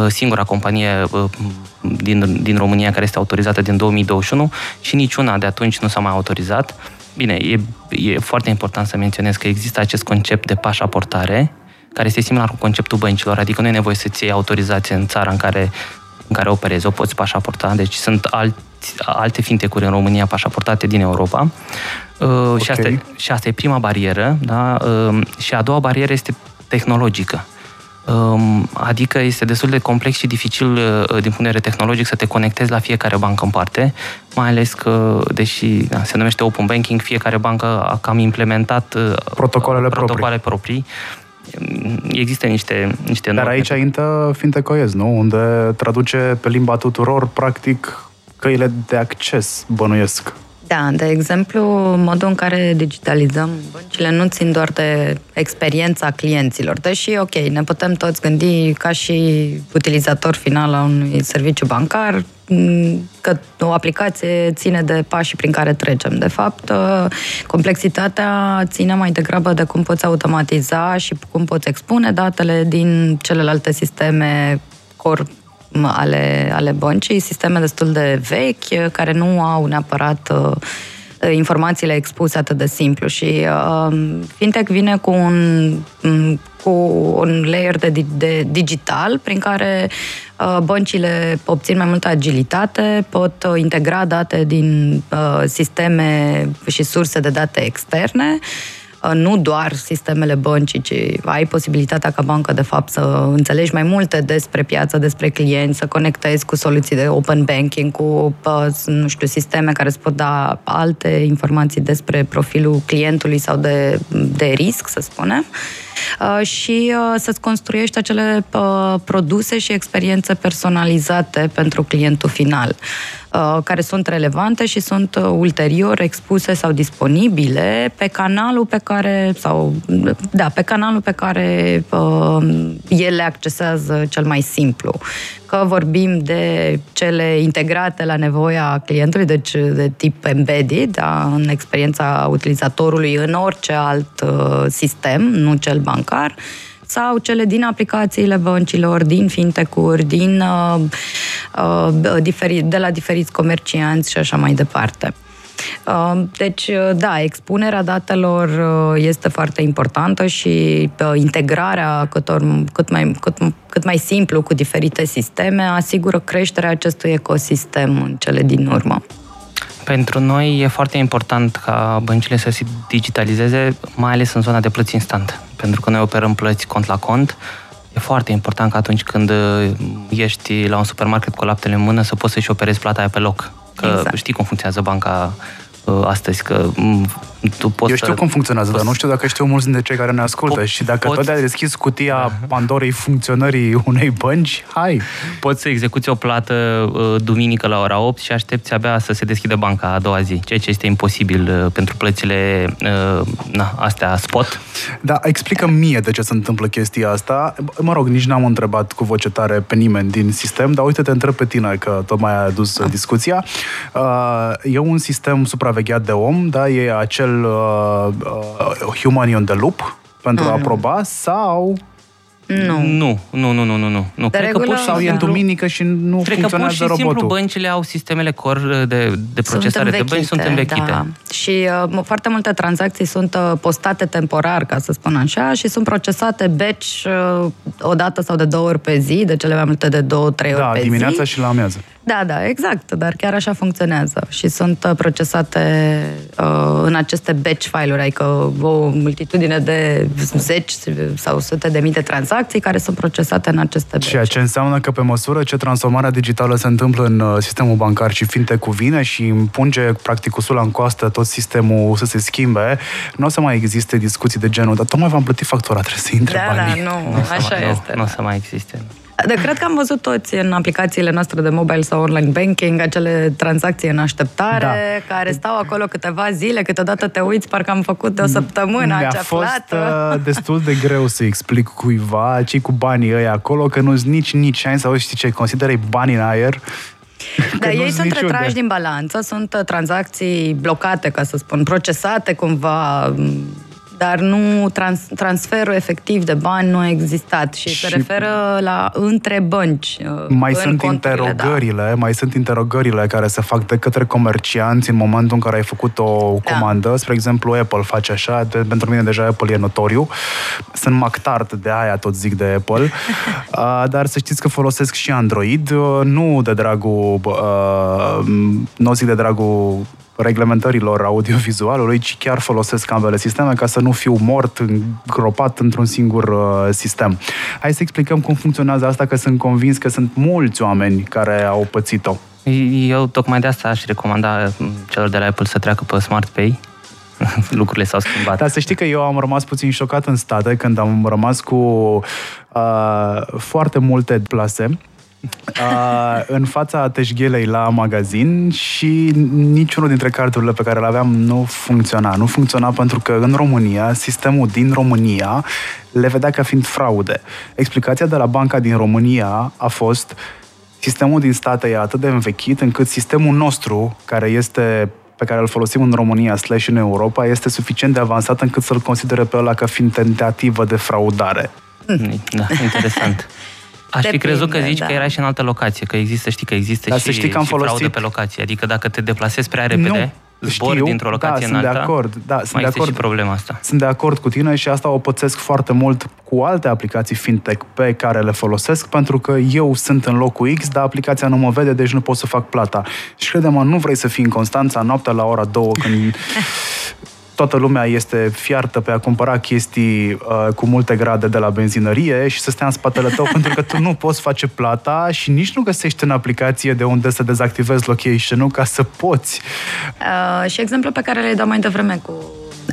singura companie din, din România care este autorizată din 2021 și niciuna de atunci nu s-a mai autorizat. Bine, e, e foarte important să menționez că există acest concept de pașaportare, care este similar cu conceptul băncilor, adică nu e nevoie să-ți iei autorizație în țara în care, în care operezi, o poți pașaporta, deci sunt alți, alte fintecuri în România pașaportate din Europa. Uh, okay. și, asta, și asta e prima barieră, da? Uh, și a doua barieră este tehnologică. Um, adică este destul de complex și dificil uh, din punct de vedere tehnologic să te conectezi la fiecare bancă în parte, mai ales că, deși da, se numește Open Banking, fiecare bancă a cam implementat protocolele, protocoale proprii. proprii există niște, niște Dar aici intră Fintecoiez, nu? Unde traduce pe limba tuturor, practic, căile de acces, bănuiesc. Da, de exemplu, modul în care digitalizăm băncile nu țin doar de experiența clienților, deși, ok, ne putem toți gândi ca și utilizator final a unui serviciu bancar, că o aplicație ține de pașii prin care trecem. De fapt, complexitatea ține mai degrabă de cum poți automatiza și cum poți expune datele din celelalte sisteme core ale, ale băncii, sisteme destul de vechi, care nu au neapărat uh, informațiile expuse atât de simplu. Și uh, fintech vine cu un, mm, cu un layer de, de digital prin care uh, băncile obțin mai multă agilitate, pot uh, integra date din uh, sisteme și surse de date externe Uh, nu doar sistemele băncii, ci ai posibilitatea ca bancă, de fapt, să înțelegi mai multe despre piață, despre clienți, să conectezi cu soluții de open banking, cu, uh, nu știu, sisteme care îți pot da alte informații despre profilul clientului sau de, de risc, să spunem. Uh, și să-ți construiești acele produse și experiențe personalizate pentru clientul final. Uh, care sunt relevante și sunt uh, ulterior expuse sau disponibile pe canalul pe care sau da, pe canalul pe care uh, el le accesează cel mai simplu. Că vorbim de cele integrate la nevoia clientului, deci de tip embedded, da, în experiența utilizatorului în orice alt uh, sistem, nu cel bancar, sau cele din aplicațiile băncilor, din fintech-uri, din, uh, uh, diferi, de la diferiți comercianți și așa mai departe. Uh, Deci, uh, da, expunerea datelor uh, este foarte importantă și uh, integrarea cât, or, cât, mai, cât, cât mai simplu cu diferite sisteme asigură creșterea acestui ecosistem în cele din urmă. Pentru noi e foarte important ca băncile să se digitalizeze, mai ales în zona de plăți instant. Pentru că noi operăm plăți cont la cont. E foarte important că atunci când uh, ești la un supermarket cu laptele în mână să poți să-și operezi plata aia pe loc. Că Exact. știi cum funcționează banca uh, astăzi, că m, tu poți Eu știu să... cum funcționează, dar poți- nu știu dacă știu mulți dintre cei care ne ascultă. Po- și dacă poți- tot ai deschis cutia Pandorei funcționării unei bănci, hai! Poți să execuți o plată uh, duminică la ora 8 și aștepți abia să se deschidă banca a doua zi, ceea ce este imposibil uh, pentru plățile uh, na, astea spot. Da, explică mie de ce se întâmplă chestia asta. Mă rog, nici n-am întrebat cu voce tare pe nimeni din sistem, dar uite, te întreb pe tine, că tot mai ai adus Ah. discuția. Uh, e un sistem supravegheat de om, da? E acel uh, uh, human on the loop pentru a aproba sau, Nu. Nu, nu, nu, nu, nu, nu. nu. Cred că regulă- pur și sau e în simplu- duminică și nu Cred că pur funcționează și simplu robotul? băncile au sistemele core de, de procesare de bănci, sunt învechite. Da. Și uh, foarte multe tranzacții sunt uh, postate temporar, ca să spun așa, și sunt procesate batch uh, o dată sau de două ori pe zi, de cele mai multe de două, trei Da, ori pe dimineața zi. și la amiază. Da, da, exact, dar chiar așa funcționează și sunt uh, procesate uh, în aceste batch file-uri, adică o multitudine de zeci sau sute de mii de tranzacții care sunt procesate în aceste batch. Ceea ce înseamnă că pe măsură ce transformarea digitală se întâmplă în uh, sistemul bancar și fintech vine și împunge practic usul în coastă tot sistemul să se schimbe, nu o să mai existe discuții de genul, dar tocmai v-am plătit factura, trebuie să intre Da, banii. da, nu, Nu o să așa mai, este. Nu, nu o să mai existe. De cred că am văzut toți în aplicațiile noastre de mobile sau online banking acele tranzacții în așteptare, Da. care stau acolo câteva zile, câteodată te uiți, parcă am făcut de o săptămână Mi-a acea fost plată. uh, destul de greu să explic cuiva, cei cu banii ăia acolo, că nu-s nici, nici ani sau știi ce, consideră banii în aer. Dar că ei nu-s sunt niciunde. retrași din balanță, sunt uh, tranzacții blocate, ca să spun, procesate cumva, m, dar nu trans, transferul efectiv de bani nu a existat și, Și- se referă la între bănci. uh, Mai în sunt conturile, da. interogările, mai sunt interogările care se fac de către comercianți în momentul în care ai făcut o Da. comandă. Spre exemplu, Apple face așa, de, pentru mine deja Apple e notoriu. Sunt mactart de aia, tot zic de Apple. uh, dar să știți că folosesc și Android, uh, nu de dragul, uh, nu o zic de dragul reglementărilor audiovizualului, ci chiar folosesc ambele sisteme ca să nu fiu mort, îngropat într-un singur uh, sistem. Hai să explicăm cum funcționează asta, că sunt convins că sunt mulți oameni care au pățit-o. Eu tocmai de asta aș recomanda m, celor de la Apple să treacă pe Smart Pay. Lucrurile s-au schimbat. Dar să știi că eu am rămas puțin șocat în state când am rămas cu uh, foarte multe plase uh, în fața teșghelei la magazin și niciunul dintre cardurile pe care le aveam nu funcționa. Nu funcționa pentru că în România, sistemul din România le vedea ca fiind fraude. Explicația de la banca din România a fost sistemul din state e atât de învechit încât sistemul nostru, care este pe care îl folosim în România slash în Europa, este suficient de avansat încât să-l considere pe ăla ca fiind tentativă de fraudare. Da, interesant. Aș fi Depinde, crezut că zici da. că era și în altă locație, că există, știi că există Dar și, să știi că am și fraudă folosit- pe locație. Adică dacă te deplasezi prea repede, zbori știu, dintr-o locație da, în sunt alta, de acord, da, sunt mai de este acord. și problema asta. Sunt de acord cu tine și asta o pățesc foarte mult cu alte aplicații fintech pe care le folosesc, pentru că eu sunt în locul X, dar aplicația nu mă vede, deci nu pot să fac plata. Și crede-mă, nu vrei să fii în Constanța noaptea la ora 2 când toată lumea este fiartă pe a cumpăra chestii uh, cu multe grade de la benzinărie și să stea în spatele tău pentru că tu nu poți face plata și nici nu găsești în aplicație de unde să dezactivezi location-ul ca să poți. Uh, și exemplul pe care le-ai dat mai devreme cu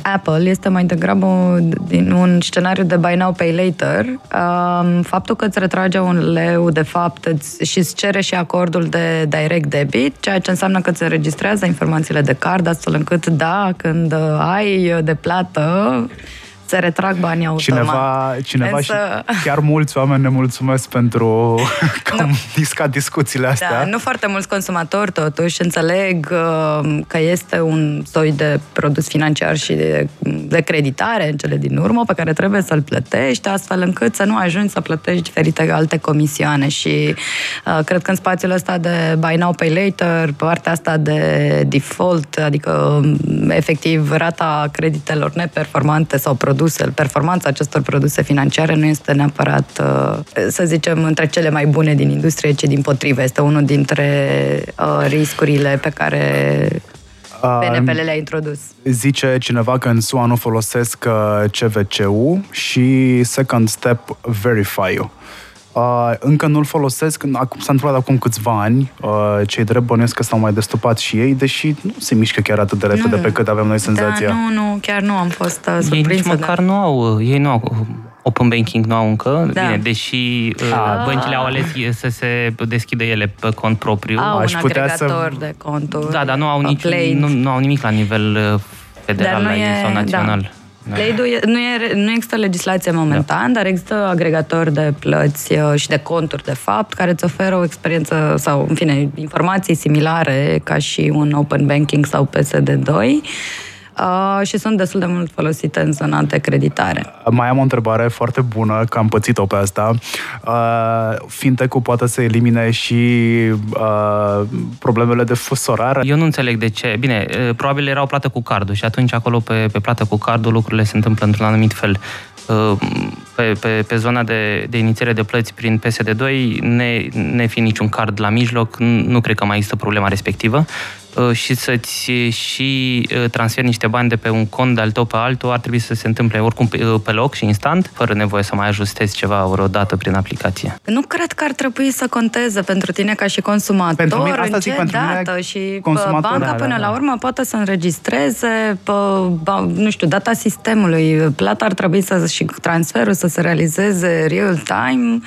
Apple este mai degrabă din un scenariu de buy now, pay later. Um, faptul că îți retrage un leu, de fapt, îți, și îți cere și acordul de direct debit, ceea ce înseamnă că îți înregistrează informațiile de card, astfel încât, da, când uh, ai de plată, se retrag banii automat. Cineva, cineva Însă... și chiar mulți oameni ne mulțumesc pentru că am discat discuțiile astea. Da, nu foarte mulți consumatori totuși înțeleg uh, că este un soi de produs financiar și de, de creditare în cele din urmă pe care trebuie să-l plătești astfel încât să nu ajungi să plătești diferite alte comisioane și uh, cred că în spațiul ăsta de buy now, pay later, partea asta de default, adică um, efectiv rata creditelor neperformante sau produse, performanța acestor produse financiare nu este neapărat, uh, să zicem, între cele mai bune din industrie, ci din potrivă. Este unul dintre uh, riscurile pe care PNPL le-a introdus. Zice cineva că în SUA nu folosesc uh, CVC-ul și Second Step Verify-ul. Uh, încă nu-l folosesc, acum, s-a întâmplat acum câțiva ani, uh, cei drept bănuiesc că s-au mai destupat și ei, deși nu se mișcă chiar atât de repede Nu. pe cât avem noi senzația. Da, nu, nu, chiar nu am fost uh, Ei surprinsă. nici măcar nu au, ei nu au open banking nu au încă, Da. bine, deși uh, băncile au ales să se deschidă ele pe cont propriu. Au Aș un putea să- agregator de conturi. Da, dar nu au, uh, nici, Play. nu, nu au nimic la nivel uh, Dar federal nu la ei e- sau național. Da. Da. Play-Doh e, nu, e, nu există legislație momentan, dar există agregatori de plăți uh, și de conturi, de fapt, care îți oferă o experiență sau, în fine, informații similare ca și un open banking sau PSD2 uh, și sunt destul de mult folosite în zona de creditare. Mai am o întrebare foarte bună, că am pățit-o pe asta. Uh, fintech-ul poate să elimine și uh, problemele de fusorare? Eu nu înțeleg de ce. Bine, e, probabil era o plată cu cardul și atunci acolo pe, pe plată cu cardul lucrurile se întâmplă într-un anumit fel. E, Pe, pe, pe zona de, de inițiere de plăți prin PSD2, ne, ne fi niciun card la mijloc, nu cred că mai există problema respectivă E, și să-ți și e, transferi niște bani de pe un cont de al tău pe altul ar trebui să se întâmple oricum pe, pe loc și instant, fără nevoie să mai ajustezi ceva o dată prin aplicație. Nu cred că ar trebui să conteze pentru tine ca și consumator Pentru mine- asta în zic, ce pentru mine, dată și consumator, banca da, da, până da. la urmă poate să înregistreze pe, ba- nu știu, data sistemului. Plata ar trebui să și transferul să se realizeze real time.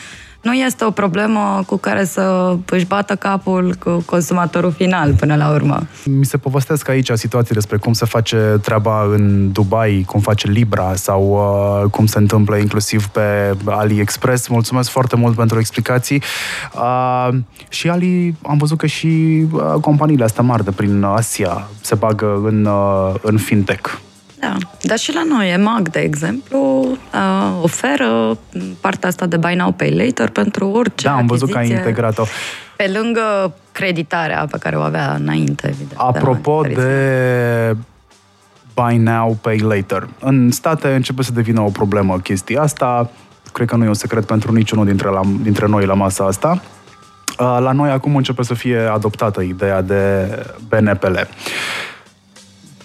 Nu este o problemă cu care să își bată capul cu consumatorul final până la urmă. Mi se povestesc aici situații despre cum se face treaba în Dubai, cum face Libra sau uh, cum se întâmplă inclusiv pe AliExpress. Mulțumesc foarte mult pentru explicații. Uh, și Ali, am văzut că și uh, companiile astea mari de prin Asia se bagă în, uh, în fintech. Da, dar și la noi, EMAG, de exemplu, uh, oferă partea asta de buy now, pay later pentru orice Da, am văzut că ai achiziție. integrat-o. Pe lângă creditarea pe care o avea înainte, evident. Apropo da, de buy now, pay later. În state începe să devină o problemă chestia asta. Cred că nu e un secret pentru niciunul dintre, la, dintre noi la masa asta. Uh, La noi acum începe să fie adoptată ideea de BNPL.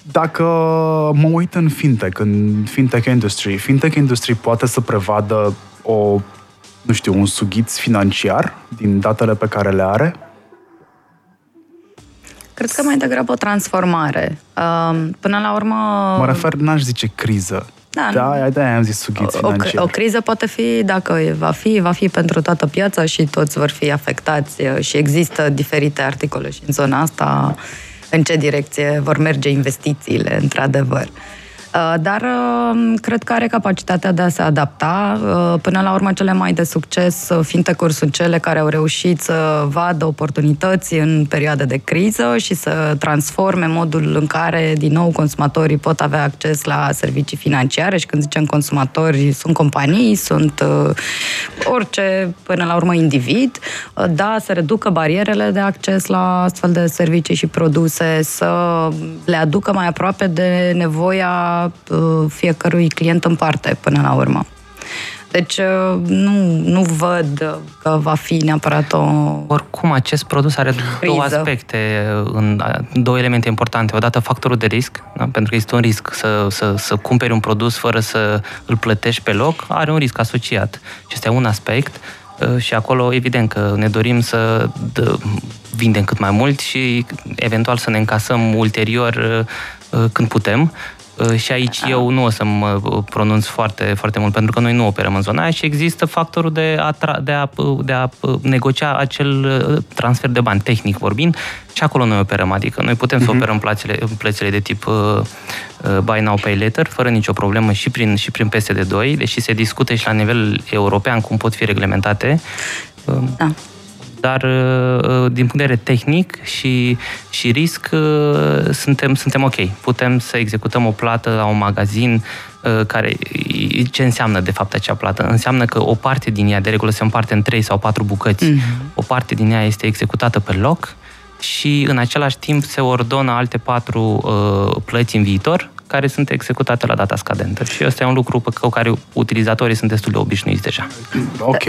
Dacă mă uit în fintech, în fintech industry, fintech industry poate să prevadă o, nu știu, un sughiț financiar din datele pe care le are? Cred că mai degrabă o transformare. Um, Până la urmă... Mă refer, n-aș zice criză. Da, da, de am zis sughiț o, o, financiar. o criză poate fi, dacă va fi, va fi pentru toată piața și toți vor fi afectați uh, și există diferite articole și în zona asta în ce direcție vor merge investițiile, într-adevăr. Uh, Dar uh, cred că are capacitatea de a se adapta. Uh, Până la urmă, cele mai de succes uh, fintech-uri sunt cele care au reușit să vadă oportunități în perioade de criză și să transforme modul în care, din nou, consumatorii pot avea acces la servicii financiare și când zicem consumatori, sunt companii, sunt uh, orice, până la urmă, individ. Uh, Da, să reducă barierele de acces la astfel de servicii și produse, să le aducă mai aproape de nevoia uh, fiecărui client în parte, până la urmă. Deci uh, nu, nu văd uh, că va fi neapărat o... Oricum, acest produs are două Criză. aspecte, în, două elemente importante. Odată factorul de risc, da? pentru că este un risc să, să, să cumperi un produs fără să îl plătești pe loc, are un risc asociat. Și este un aspect uh, și acolo, evident că ne dorim să dă, vindem cât mai mult și eventual să ne încasăm ulterior uh, uh, când putem. Uh, Și aici eu nu o să mă uh, pronunț foarte, foarte mult, pentru că noi nu operăm în zona aia și există factorul de a, tra- de a, de a uh, negocia acel uh, transfer de bani, tehnic vorbind, și acolo noi operăm. Adică noi putem să operăm plățile, plățile de tip uh, uh, Buy Now Pay Later, fără nicio problemă și prin, și prin PSD2, deși se discute și la nivel european cum pot fi reglementate. Um, Da. Dar uh, din punct de vedere tehnic și, și risc uh, suntem, suntem ok. Putem să executăm o plată la un magazin uh, care, ce înseamnă de fapt acea plată? Înseamnă că o parte din ea, de regulă se împarte în trei sau patru bucăți, mm-hmm. o parte din ea este executată pe loc și în același timp se ordonă alte patru uh, plăți în viitor care sunt executate la data scadentă. Și ăsta e un lucru pe care utilizatorii sunt destul de obișnuiți deja. Ok.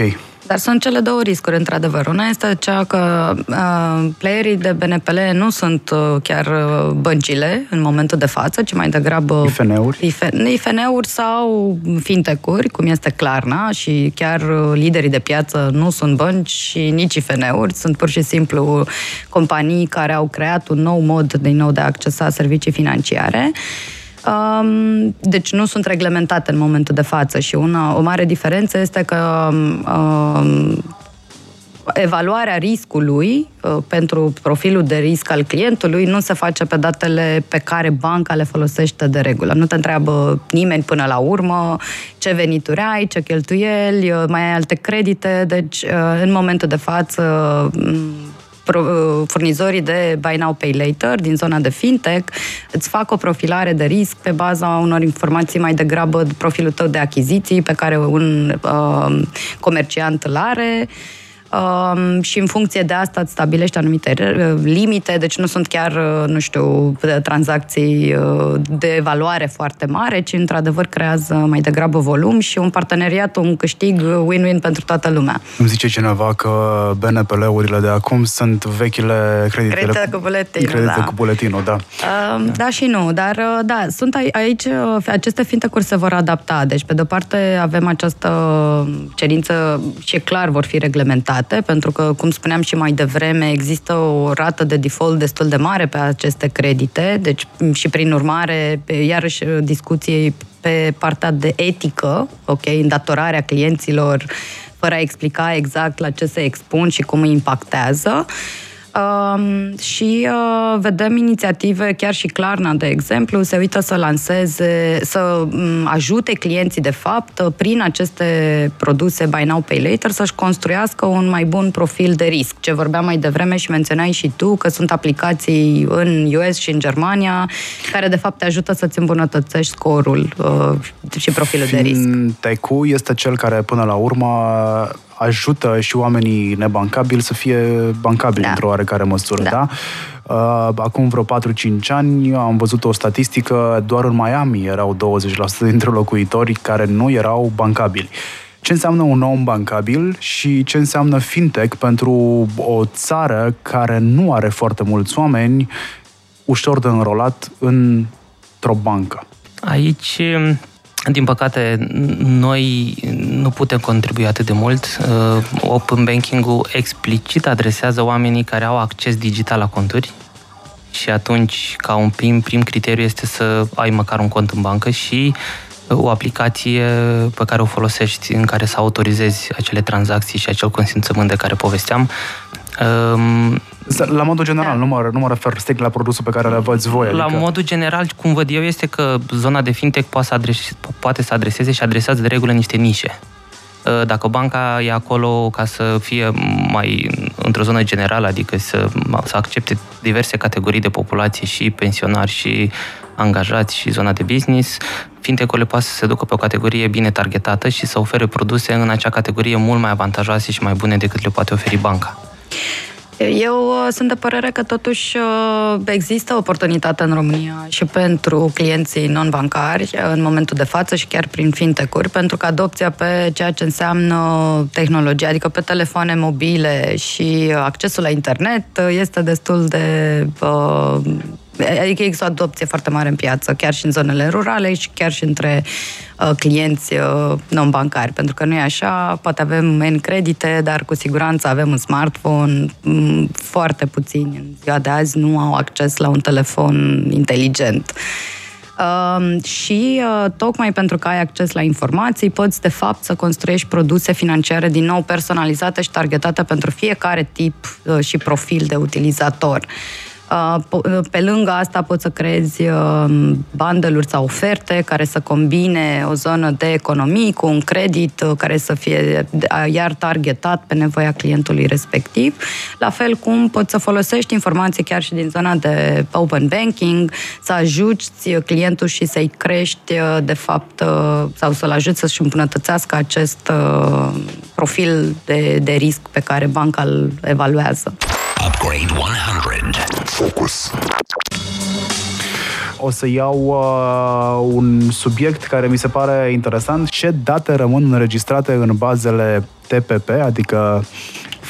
Dar sunt cele două riscuri, într-adevăr. Una este cea că uh, playerii de BNPL nu sunt uh, chiar uh, băncile în momentul de față, ci mai degrabă IFN-uri? IFN, IFN-uri sau fintech-uri, cum este Klarna și chiar uh, liderii de piață nu sunt bănci și nici IFN-uri, sunt pur și simplu companii care au creat un nou mod din nou de a accesa servicii financiare. Um, deci nu sunt reglementate în momentul de față și una, o mare diferență este că um, evaluarea riscului uh, pentru profilul de risc al clientului nu se face pe datele pe care banca le folosește de regulă. Nu te întreabă nimeni până la urmă ce venituri ai, ce cheltuieli, uh, mai ai alte credite, deci uh, în momentul de față furnizorii de Buy Now Pay Later din zona de fintech îți fac o profilare de risc pe baza unor informații mai degrabă de profilul tău de achiziții pe care un uh, comerciant îl are Um, și în funcție de asta îți stabilești anumite limite, deci nu sunt chiar, nu știu, tranzacții de valoare foarte mare, ci într-adevăr creează mai degrabă volum și un parteneriat, un câștig win-win pentru toată lumea. Îmi zice cineva că BNPL-urile de acum sunt vechile creditele, credite cu buletinul. Credite da. cu buletinul, da. Uh, da și nu, dar da, sunt aici, aceste fintech-uri se vor adapta. Deci, pe de-o parte, avem această cerință și e clar vor fi reglementate reglementate, pentru că, cum spuneam și mai devreme, există o rată de default destul de mare pe aceste credite, deci și prin urmare, iarăși discuției pe partea de etică, ok, îndatorarea clienților, fără a explica exact la ce se expun și cum îi impactează. Um, și uh, vedem inițiative, chiar și Klarna, de exemplu, se uită să lanseze, să um, ajute clienții, de fapt, uh, prin aceste produse Buy Now, Pay Later, să-și construiască un mai bun profil de risc. Ce vorbeam mai devreme și menționai și tu, că sunt aplicații în US și în Germania, care, de fapt, te ajută să-ți îmbunătățești scorul uh, și profilul de risc. Fintech-ul este cel care, până la urmă, ajută și oamenii nebancabili să fie bancabili da. într-o oarecare măsură, da? da? Acum vreo 4-5 ani am văzut o statistică, doar în Miami erau 20% dintre locuitori care nu erau bancabili. Ce înseamnă un om bancabil și ce înseamnă fintech pentru o țară care nu are foarte mulți oameni ușor de înrolat într-o bancă? Aici din păcate, noi nu putem contribui atât de mult. Uh, open banking-ul explicit adresează oamenii care au acces digital la conturi și atunci, ca un prim, prim criteriu este să ai măcar un cont în bancă și o aplicație pe care o folosești în care să autorizezi acele tranzacții și acel consimțământ de care povesteam. Um, la modul general, da. nu, mă, nu mă refer strict la produsul pe care le văd voi. La adică... modul general, cum văd eu, este că zona de fintech poate să, adrese, poate să adreseze și adresează de regulă niște nișe. Uh, dacă banca e acolo ca să fie mai într-o zonă generală, adică să, să accepte diverse categorii de populație și pensionari și angajați și zona de business, fintech-urile poate să se ducă pe o categorie bine targetată și să ofere produse în acea categorie mult mai avantajoase și mai bune decât le poate oferi banca. Eu uh, sunt de părere că totuși uh, există oportunitate în România și pentru clienții non-bancari uh, în momentul de față și chiar prin fintech-uri, pentru că adopția pe ceea ce înseamnă tehnologie, adică pe telefoane mobile și accesul la internet este destul de Adică există o adopție foarte mare în piață, chiar și în zonele rurale și chiar și între uh, clienți uh, non-bancari. Pentru că nu e așa, poate avem în credite, dar cu siguranță avem un smartphone. Mm, foarte puțini în ziua de azi nu au acces la un telefon inteligent. Uh, și uh, tocmai pentru că ai acces la informații, poți de fapt să construiești produse financiare din nou personalizate și targetate pentru fiecare tip uh, și profil de utilizator. Uh, po- Pe lângă asta poți să creezi uh, bundle-uri sau oferte care să combine o zonă de economii cu un credit uh, care să fie uh, iar targetat pe nevoia clientului respectiv. La fel cum poți să folosești informații chiar și din zona de open banking, să ajuți clientul și să-i crești, uh, de fapt, uh, sau să-l ajuți să-și îmbunătățească acest uh, profil de, de risc pe care banca îl evaluează. Upgrade 100. Focus. O să iau uh, un subiect care mi se pare interesant. Ce date rămân înregistrate în bazele TPP, adică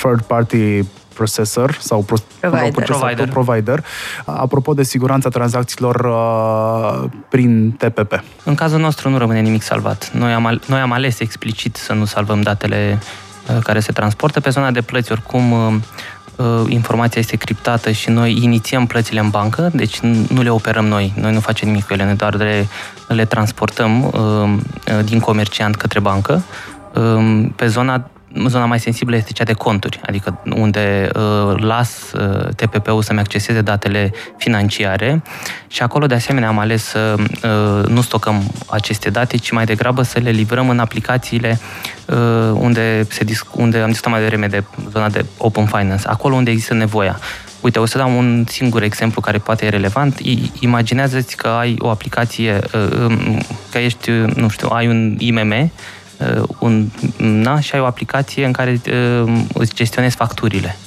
Third Party Processor sau pro- Provider. procesator, Provider. provider. Apropo de siguranța tranzacțiilor uh, prin TPP. În cazul nostru nu rămâne nimic salvat. Noi am, al- noi am ales explicit să nu salvăm datele uh, care se transportă. Pe zona de plăți, oricum, uh, uh, informația este criptată și noi inițiem plățile în bancă, deci n- nu le operăm noi. Noi nu facem nimic cu ele, noi doar le, le transportăm uh, uh, din comerciant către bancă. Uh, Pe zona Zona mai sensibilă este cea de conturi, adică unde uh, las uh, TPP-ul să-mi acceseze datele financiare și acolo de asemenea am ales să uh, nu stocăm aceste date, ci mai degrabă să le livrăm în aplicațiile uh, unde, se disc- unde am discutat mai devreme de zona de open finance, acolo unde există nevoia. Uite, o să dau un singur exemplu care poate e relevant. I- Imaginează-ți că ai o aplicație, uh, um, că ești, uh, nu știu, ai un IMM, uh, un, na, și ai o aplicație în care uh, îți gestionezi facturile.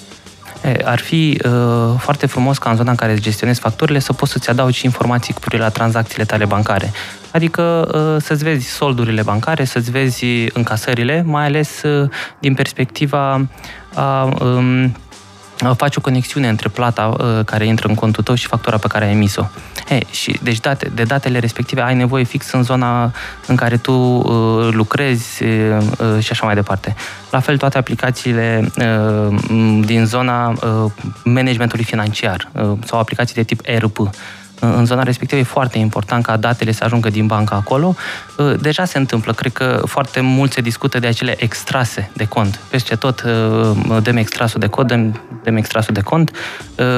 E, Ar fi uh, foarte frumos ca în zona în care îți gestionezi facturile să poți să-ți adaugi și informații cu privire la tranzacțiile tale bancare. Adică uh, să-ți vezi soldurile bancare, să-ți vezi încasările, mai ales uh, din perspectiva a um, a faci o conexiune între plata uh, care intră în contul tău și factura pe care ai emis-o. E, și, deci date, de datele respective ai nevoie fix în zona în care tu uh, lucrezi uh, uh, și așa mai departe. La fel toate aplicațiile uh, m, din zona uh, managementului financiar uh, sau aplicații de tip ERP. În zona respectivă e foarte important ca datele să ajungă din bancă acolo. Uh, Deja se întâmplă, cred că foarte mult se discută de acele extrase de cont. Peste tot uh, dăm extrasul de cod, dăm, dăm extrasul de cont.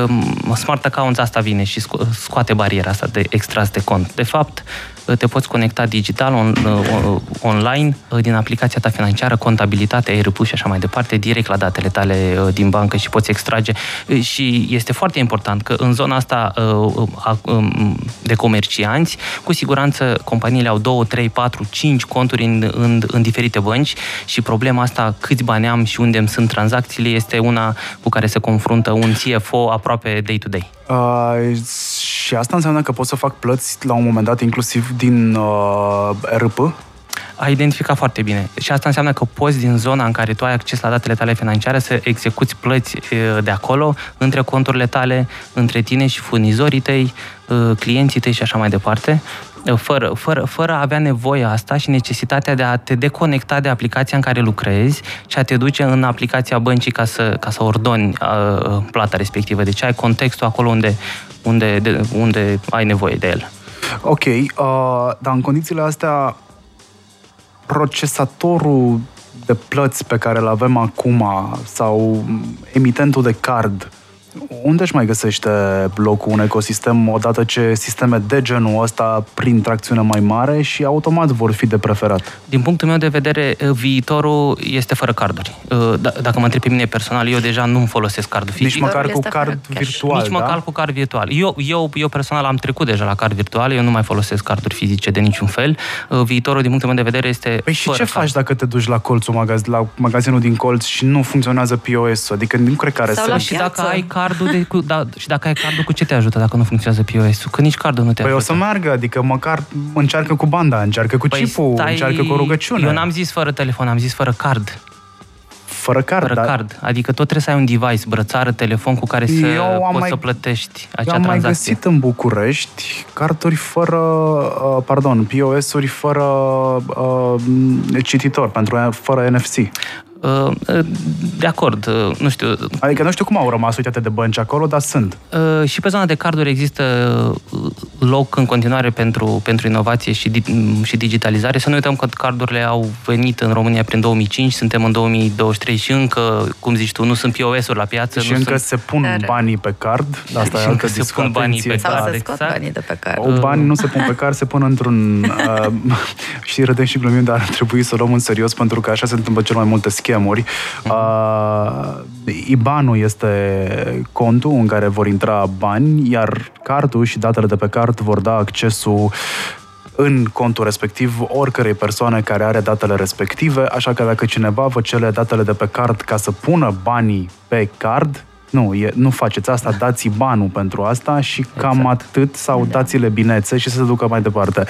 Uh, Smart Accounts asta vine și sco- scoate bariera asta de extras de cont. De fapt, uh, te poți conecta digital, on, uh, online, uh, din aplicația ta financiară, contabilitate, ERP și așa mai departe, direct la datele tale uh, din bancă și poți extrage. Uh, Și este foarte important că în zona asta uh, a- um, de comercianți, cu siguranță companiile au 2, 3, 4, 5 conturi în, în, în diferite bănci și problema asta, câți bani am și unde îmi sunt tranzacțiile, este una cu care se confruntă un CFO aproape day-to-day. Uh, și asta înseamnă că pot să fac plăți la un moment dat inclusiv din uh, RP? A identificat foarte bine. Și asta înseamnă că poți din zona în care tu ai acces la datele tale financiare să execuți plăți e, de acolo, între conturile tale, între tine și furnizorii tăi, e, clienții tăi și așa mai departe, e, fără, fără, fără a avea nevoie asta și necesitatea de a te deconecta de aplicația în care lucrezi și a te duce în aplicația băncii ca să, ca să ordoni a, a, plata respectivă. Deci ai contextul acolo unde, unde, de, unde ai nevoie de el. Ok, uh, dar în condițiile astea, procesatorul de plăți pe care îl avem acum sau emitentul de card, unde își mai găsește locul un ecosistem odată ce sisteme de genul ăsta prin tracțiune mai mare și automat vor fi de preferat? Din punctul meu de vedere, viitorul este fără carduri. D- Dacă mă întreb pe mine personal, eu deja nu folosesc cardul fizic. Nici măcar cu este fără card cash. virtual, Nici da? măcar cu card virtual. Eu, eu, eu personal am trecut deja la card virtual, eu nu mai folosesc carduri fizice de niciun fel. Viitorul, din punctul meu de vedere, este Păi și fără ce card. faci dacă te duci la colțul magaz, la magazinul din colț și nu funcționează POS-ul? Adică nu cred că are Sau la sens. Și dacă piață. ai cardul de, cu, da, și dacă ai cardul, cu ce te ajută dacă nu funcționează POS-ul? Că nici cardul nu te Păi o ajută. să meargă, adică măcar încearcă cu banda, încearcă cu Păi chipul, stai- încearcă cu o rugăciune. Eu n-am zis fără telefon, am zis fără card. Fără card, Fără dar card. Adică tot trebuie să ai un device, brățară, telefon cu care să Eu am poți mai- să plătești eu acea am mai tranzacție. găsit în București carduri fără, uh, pardon, POS-uri fără uh, cititor, pentru fără NFC. Uh, de acord, uh, nu știu. Adică nu știu cum au rămas uitate de bănci acolo, dar sunt. Uh, și pe zona de carduri există loc în continuare pentru, pentru inovație și, și digitalizare. Să nu uităm că cardurile au venit în România prin 2005, suntem în 2023 și încă, cum zici tu, nu sunt POS-uri la piață. Și nu încă sunt... se pun Dar... banii pe card. Asta și e altă încă se pun banii pe Sau card. se scot exact. banii de pe card. O, bani nu se pun pe card, se pun într-un... Uh, și râdem și glumim, dar ar trebui să o luăm în serios, pentru că așa se întâmplă cel mai multe schemuri. Uh, IBAN-ul este contul în care vor intra bani, iar cardul și datele de pe card vor da accesul în contul respectiv oricărei persoane care are datele respective, așa că dacă cineva vă cele datele de pe card ca să pună banii pe card, nu, e, nu faceți asta, dați banul pentru asta și cam Exact. atât, sau Da. dați-le binețe și să se ducă mai departe.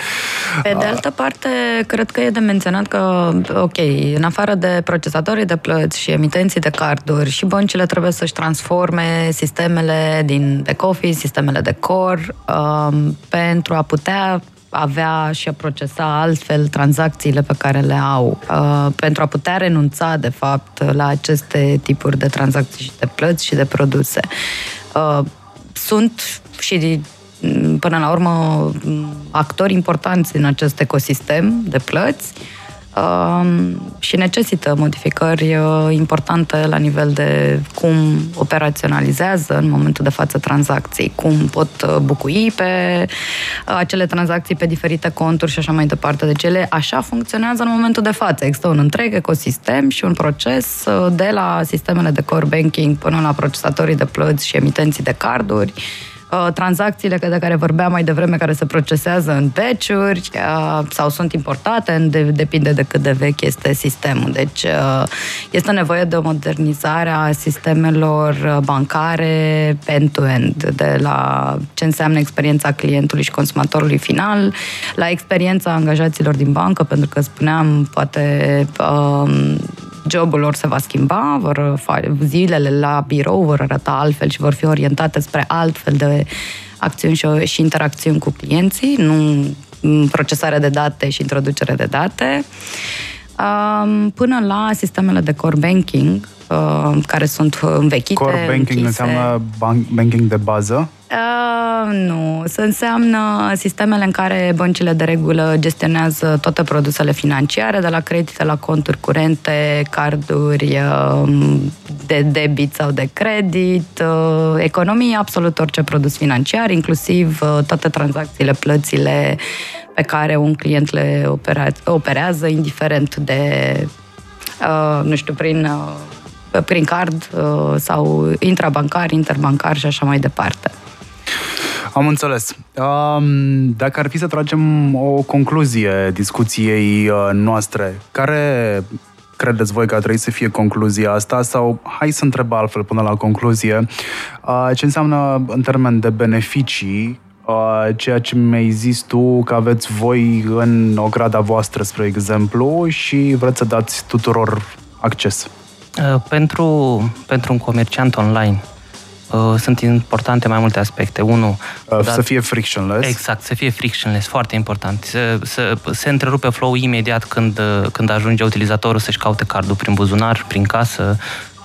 Pe de altă parte, cred că e de menționat că, ok, în afară de procesatorii de plăți și emitenții de carduri, și băncile trebuie să-și transforme sistemele din back office, sistemele de core, um, pentru a putea avea și a procesa altfel tranzacțiile pe care le au, uh, pentru a putea renunța, de fapt, la aceste tipuri de tranzacții și de plăți și de produse. Uh, sunt și m, până la urmă m, actori importanți în acest ecosistem de plăți um, și necesită modificări uh, importante la nivel de cum operaționalizează în momentul de față tranzacții, cum pot uh, bucui pe uh, acele tranzacții pe diferite conturi și așa mai departe. Deci ele așa funcționează în momentul de față. Există un întreg ecosistem și un proces uh, de la sistemele de core banking până la procesatorii de plăți și emitenții de carduri, uh, tranzacțiile de care vorbeam mai devreme, care se procesează în batch-uri uh, sau sunt importate, în de, depinde de cât de vechi este sistemul. Deci uh, este nevoie de o modernizare a sistemelor uh, bancare end-to-end, de la ce înseamnă experiența clientului și consumatorului final, la experiența angajaților din bancă, pentru că spuneam, poate uh, jobul lor se va schimba, vor fa- zilele la birou vor arăta altfel și vor fi orientate spre altfel de acțiuni și, și interacțiuni cu clienții, nu m, procesare de date și introducere de date, um, până la sistemele de core banking, uh, care sunt învechite, Core banking închise. înseamnă ban- banking de bază. Uh, nu, se înseamnă sistemele în care băncile de regulă gestionează toate produsele financiare, de la credite la conturi curente, carduri uh, de debit sau de credit, uh, economie, absolut orice produs financiar, inclusiv uh, toate tranzacțiile, plățile pe care un client le opera- operează, indiferent de, uh, nu știu, prin... Uh, prin card uh, sau intrabancar, interbancar și așa mai departe. Am înțeles. Um, dacă ar fi să tragem o concluzie discuției uh, noastre, care credeți voi că ar trebui să fie concluzia asta sau hai să întreb altfel până la concluzie uh, ce înseamnă în termen de beneficii uh, ceea ce mi-ai zis tu că aveți voi în ograda voastră, spre exemplu, și vreți să dați tuturor acces. Uh, Pentru, pentru un comerciant online uh, sunt importante mai multe aspecte. Unu, Uh, dat- Să fie frictionless. Exact, să fie frictionless, foarte important. Să, să se întrerupe flow imediat când, uh, când ajunge utilizatorul să-și caute cardul prin buzunar, prin casă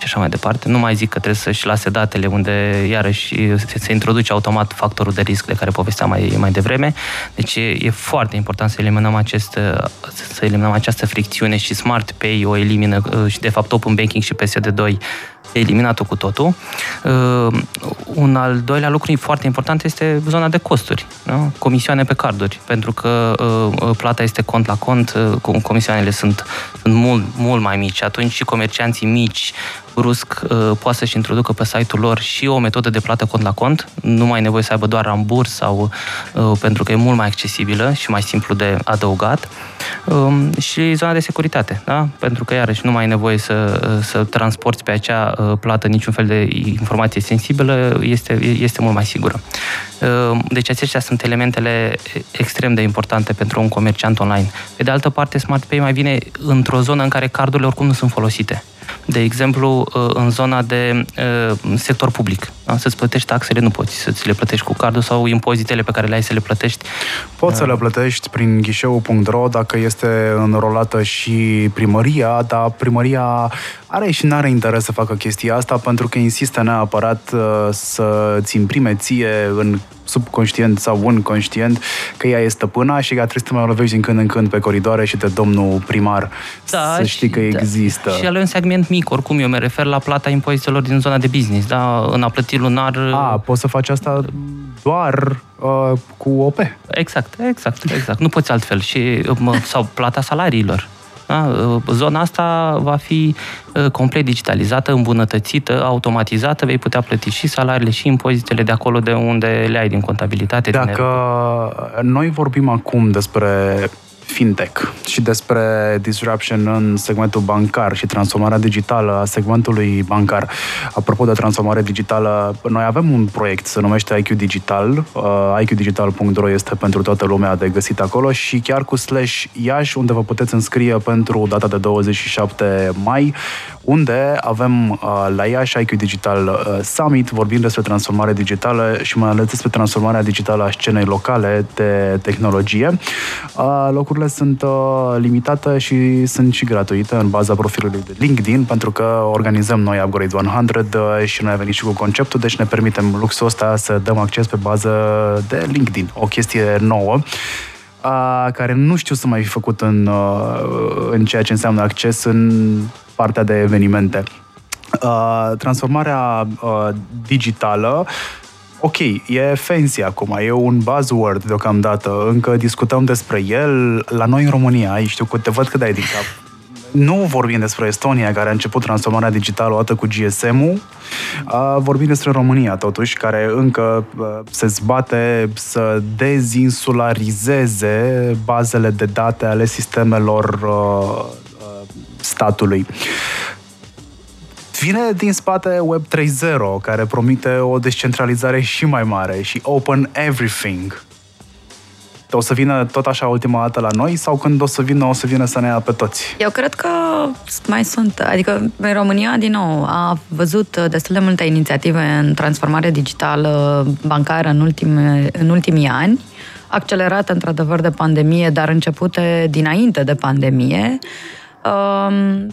și așa mai departe. Nu mai zic că trebuie să-și lase datele unde, iarăși, se, se introduce automat factorul de risc de care povesteam mai, mai devreme. Deci e, e foarte important să eliminăm, acest, uh, să eliminăm această fricțiune și Smart Pay o elimină uh, și, de fapt, Open Banking și PSD2 eliminat-o cu totul. Uh, un al doilea lucru foarte important este zona de costuri, nu? comisioane pe carduri, pentru că uh, plata este cont la cont, uh, com- comisioanele sunt, sunt mult, mult mai mici și atunci și comercianții mici brusc uh, poate să-și introducă pe site-ul lor și o metodă de plată cont la cont, nu mai e nevoie să aibă doar ramburs sau uh, pentru că e mult mai accesibilă și mai simplu de adăugat. Um, și zona de securitate, da? pentru că iarăși nu mai e nevoie să, uh, să transporti pe acea uh, plată niciun fel de informație sensibilă, este, este mult mai sigură. Uh, Deci acestea sunt elementele extrem de importante pentru un comerciant online. Pe de altă parte, Smart Pay mai vine într-o zonă în care cardurile oricum nu sunt folosite. De exemplu, uh, în zona de uh, sector public. Da? Să-ți plătești taxele, nu poți să ți le plătești cu cardul sau impozitele pe care le ai să le plătești. Poți să le plătești prin ghișeu.ro dacă este înrolată și primăria, dar primăria are și nu are interes să facă chestia asta pentru că insistă neapărat să-ți imprime ție în subconștient sau un conștient că ea e stăpâna și că trebuie să mai lovești din când în când pe coridoare și de domnul primar da, să știi că da. există. Și el e un segment mic, oricum eu mă refer la plata impozitelor din zona de business, da? În a plăti lunar... A, poți să faci asta doar uh, cu OP. Exact, exact, exact. Nu poți altfel. Și, sau plata salariilor. Da? Zona asta va fi ă, complet digitalizată, îmbunătățită, automatizată, vei putea plăti și salariile și impozitele de acolo de unde le ai din contabilitate. Dacă din noi vorbim acum despre fintech și despre disruption în segmentul bancar și transformarea digitală a segmentului bancar. Apropo de transformare digitală, noi avem un proiect, se numește IQ Digital. Uh, IQdigital.ro este pentru toată lumea de găsit acolo și chiar cu slash Iași, unde vă puteți înscrie pentru data de 27 mai, unde avem uh, la Iași IQ Digital uh, Summit, vorbim despre transformare digitală și mai ales despre transformarea digitală a scenei locale de tehnologie. Uh, locurile locurile sunt uh, limitate și sunt și gratuite în baza profilului de LinkedIn, pentru că organizăm noi Upgrade 100 uh, și noi am venit și cu conceptul, deci ne permitem luxul ăsta să dăm acces pe bază de LinkedIn, o chestie nouă uh, care nu știu să mai fi făcut în, uh, în ceea ce înseamnă acces în partea de evenimente. Uh, transformarea uh, digitală ok, e fancy acum, e un buzzword deocamdată, încă discutăm despre el. La noi în România, ai știu că te văd că dai din cap. Nu vorbim despre Estonia, care a început transformarea digitală odată cu GSM-ul, vorbim despre România, totuși, care încă se zbate să dezinsularizeze bazele de date ale sistemelor statului vine din spate Web 3.0, care promite o descentralizare și mai mare și open everything. O să vină tot așa ultima dată la noi sau când o să vină, o să vină să ne ia pe toți? Eu cred că mai sunt. Adică în România, din nou, a văzut destul de multe inițiative în transformare digitală bancară în, ultime, în ultimii ani, accelerate într-adevăr de pandemie, dar începute dinainte de pandemie. Um,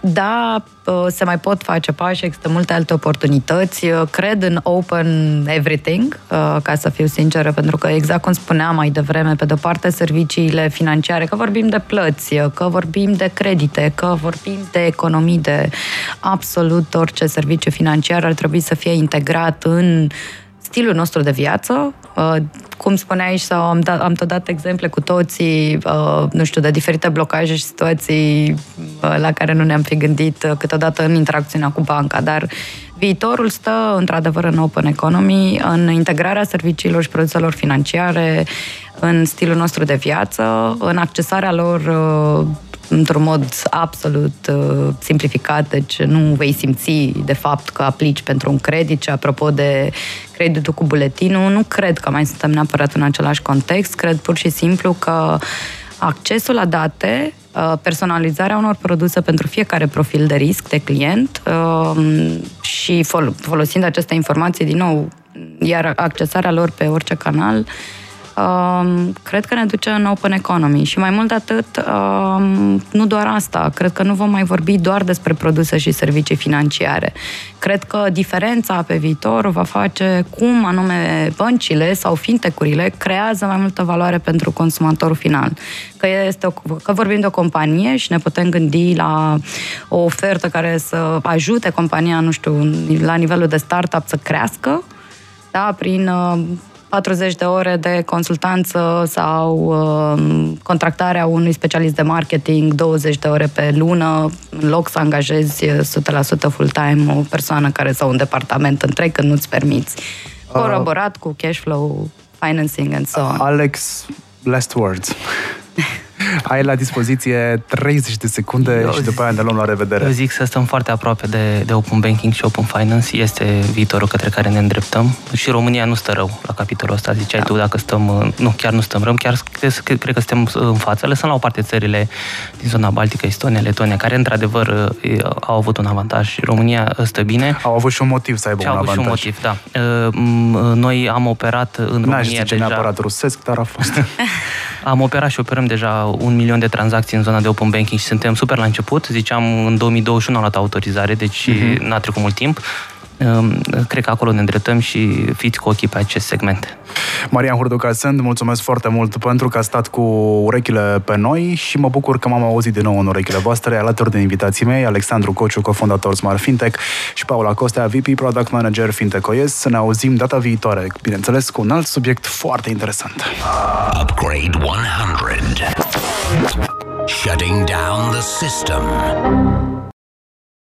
da, uh, se mai pot face pași, există multe alte oportunități. Uh, cred în open everything, uh, ca să fiu sinceră, pentru că exact cum spuneam mai devreme, pe de-o parte serviciile financiare, că vorbim de plăți, că vorbim de credite, că vorbim de economii, de absolut orice serviciu financiar ar trebui să fie integrat în stilul nostru de viață. Uh, cum spuneai și sau am, dat, am tot dat exemple cu toții, uh, nu știu, de diferite blocaje și situații uh, la care nu ne-am fi gândit câteodată în interacțiunea cu banca, dar viitorul stă într-adevăr în open economy, în integrarea serviciilor și produselor financiare, în stilul nostru de viață, în accesarea lor într-un mod absolut uh, simplificat, deci nu vei simți de fapt că aplici pentru un credit. Și apropo de creditul cu buletinul, nu cred că mai suntem neapărat în același context, cred pur și simplu că accesul la date, uh, personalizarea unor produse pentru fiecare profil de risc de client uh, și folosind aceste informații din nou, iar accesarea lor pe orice canal, Um, cred că ne duce în open economy și mai mult de atât, um, nu doar asta, cred că nu vom mai vorbi doar despre produse și servicii financiare. Cred că diferența pe viitor va face cum anume băncile sau fintecurile creează mai multă valoare pentru consumatorul final. Că, este o, că vorbim de o companie și ne putem gândi la o ofertă care să ajute compania, nu știu, la nivelul de startup să crească, da, prin uh, 40 de ore de consultanță sau uh, contractarea unui specialist de marketing 20 de ore pe lună, în loc să angajezi 100% full-time o persoană care sau un departament întreg când nu-ți permiți. Coroborat uh, cu cash flow, financing and so on. Alex, last words. Ai la dispoziție 30 de secunde Eu și după aia ne luăm la revedere. Eu zic să stăm foarte aproape de, de Open Banking și Open Finance. Este viitorul către care ne îndreptăm. Și România nu stă rău la capitolul ăsta. Ziceai da. tu dacă stăm... Nu, chiar nu stăm rău. Chiar cred, cred că suntem în față. Lăsăm la o parte țările din zona Baltică, Estonia, Letonia, care într-adevăr au avut un avantaj și România stă bine. Au avut și un motiv să aibă și un avantaj. Au avut și un motiv, da. Noi am operat în România N-aș zice deja... neapărat rusesc, dar a fost. am operat și operăm deja un milion de tranzacții în zona de open banking și suntem super la început. Ziceam, în 2021 am luat autorizare, deci uh-huh. n-a trecut mult timp. Cred că acolo ne îndreptăm și fiți cu ochii pe acest segment. Marian Hurduca sunt, mulțumesc foarte mult pentru că a stat cu urechile pe noi și mă bucur că m-am auzit din nou în urechile voastre, alături de invitații mei, Alexandru Cociu, cofondator Smart Fintech și Paula Costea, VP Product Manager Fintech OS. Să ne auzim data viitoare, bineînțeles, cu un alt subiect foarte interesant. Upgrade 100 Shutting down the system.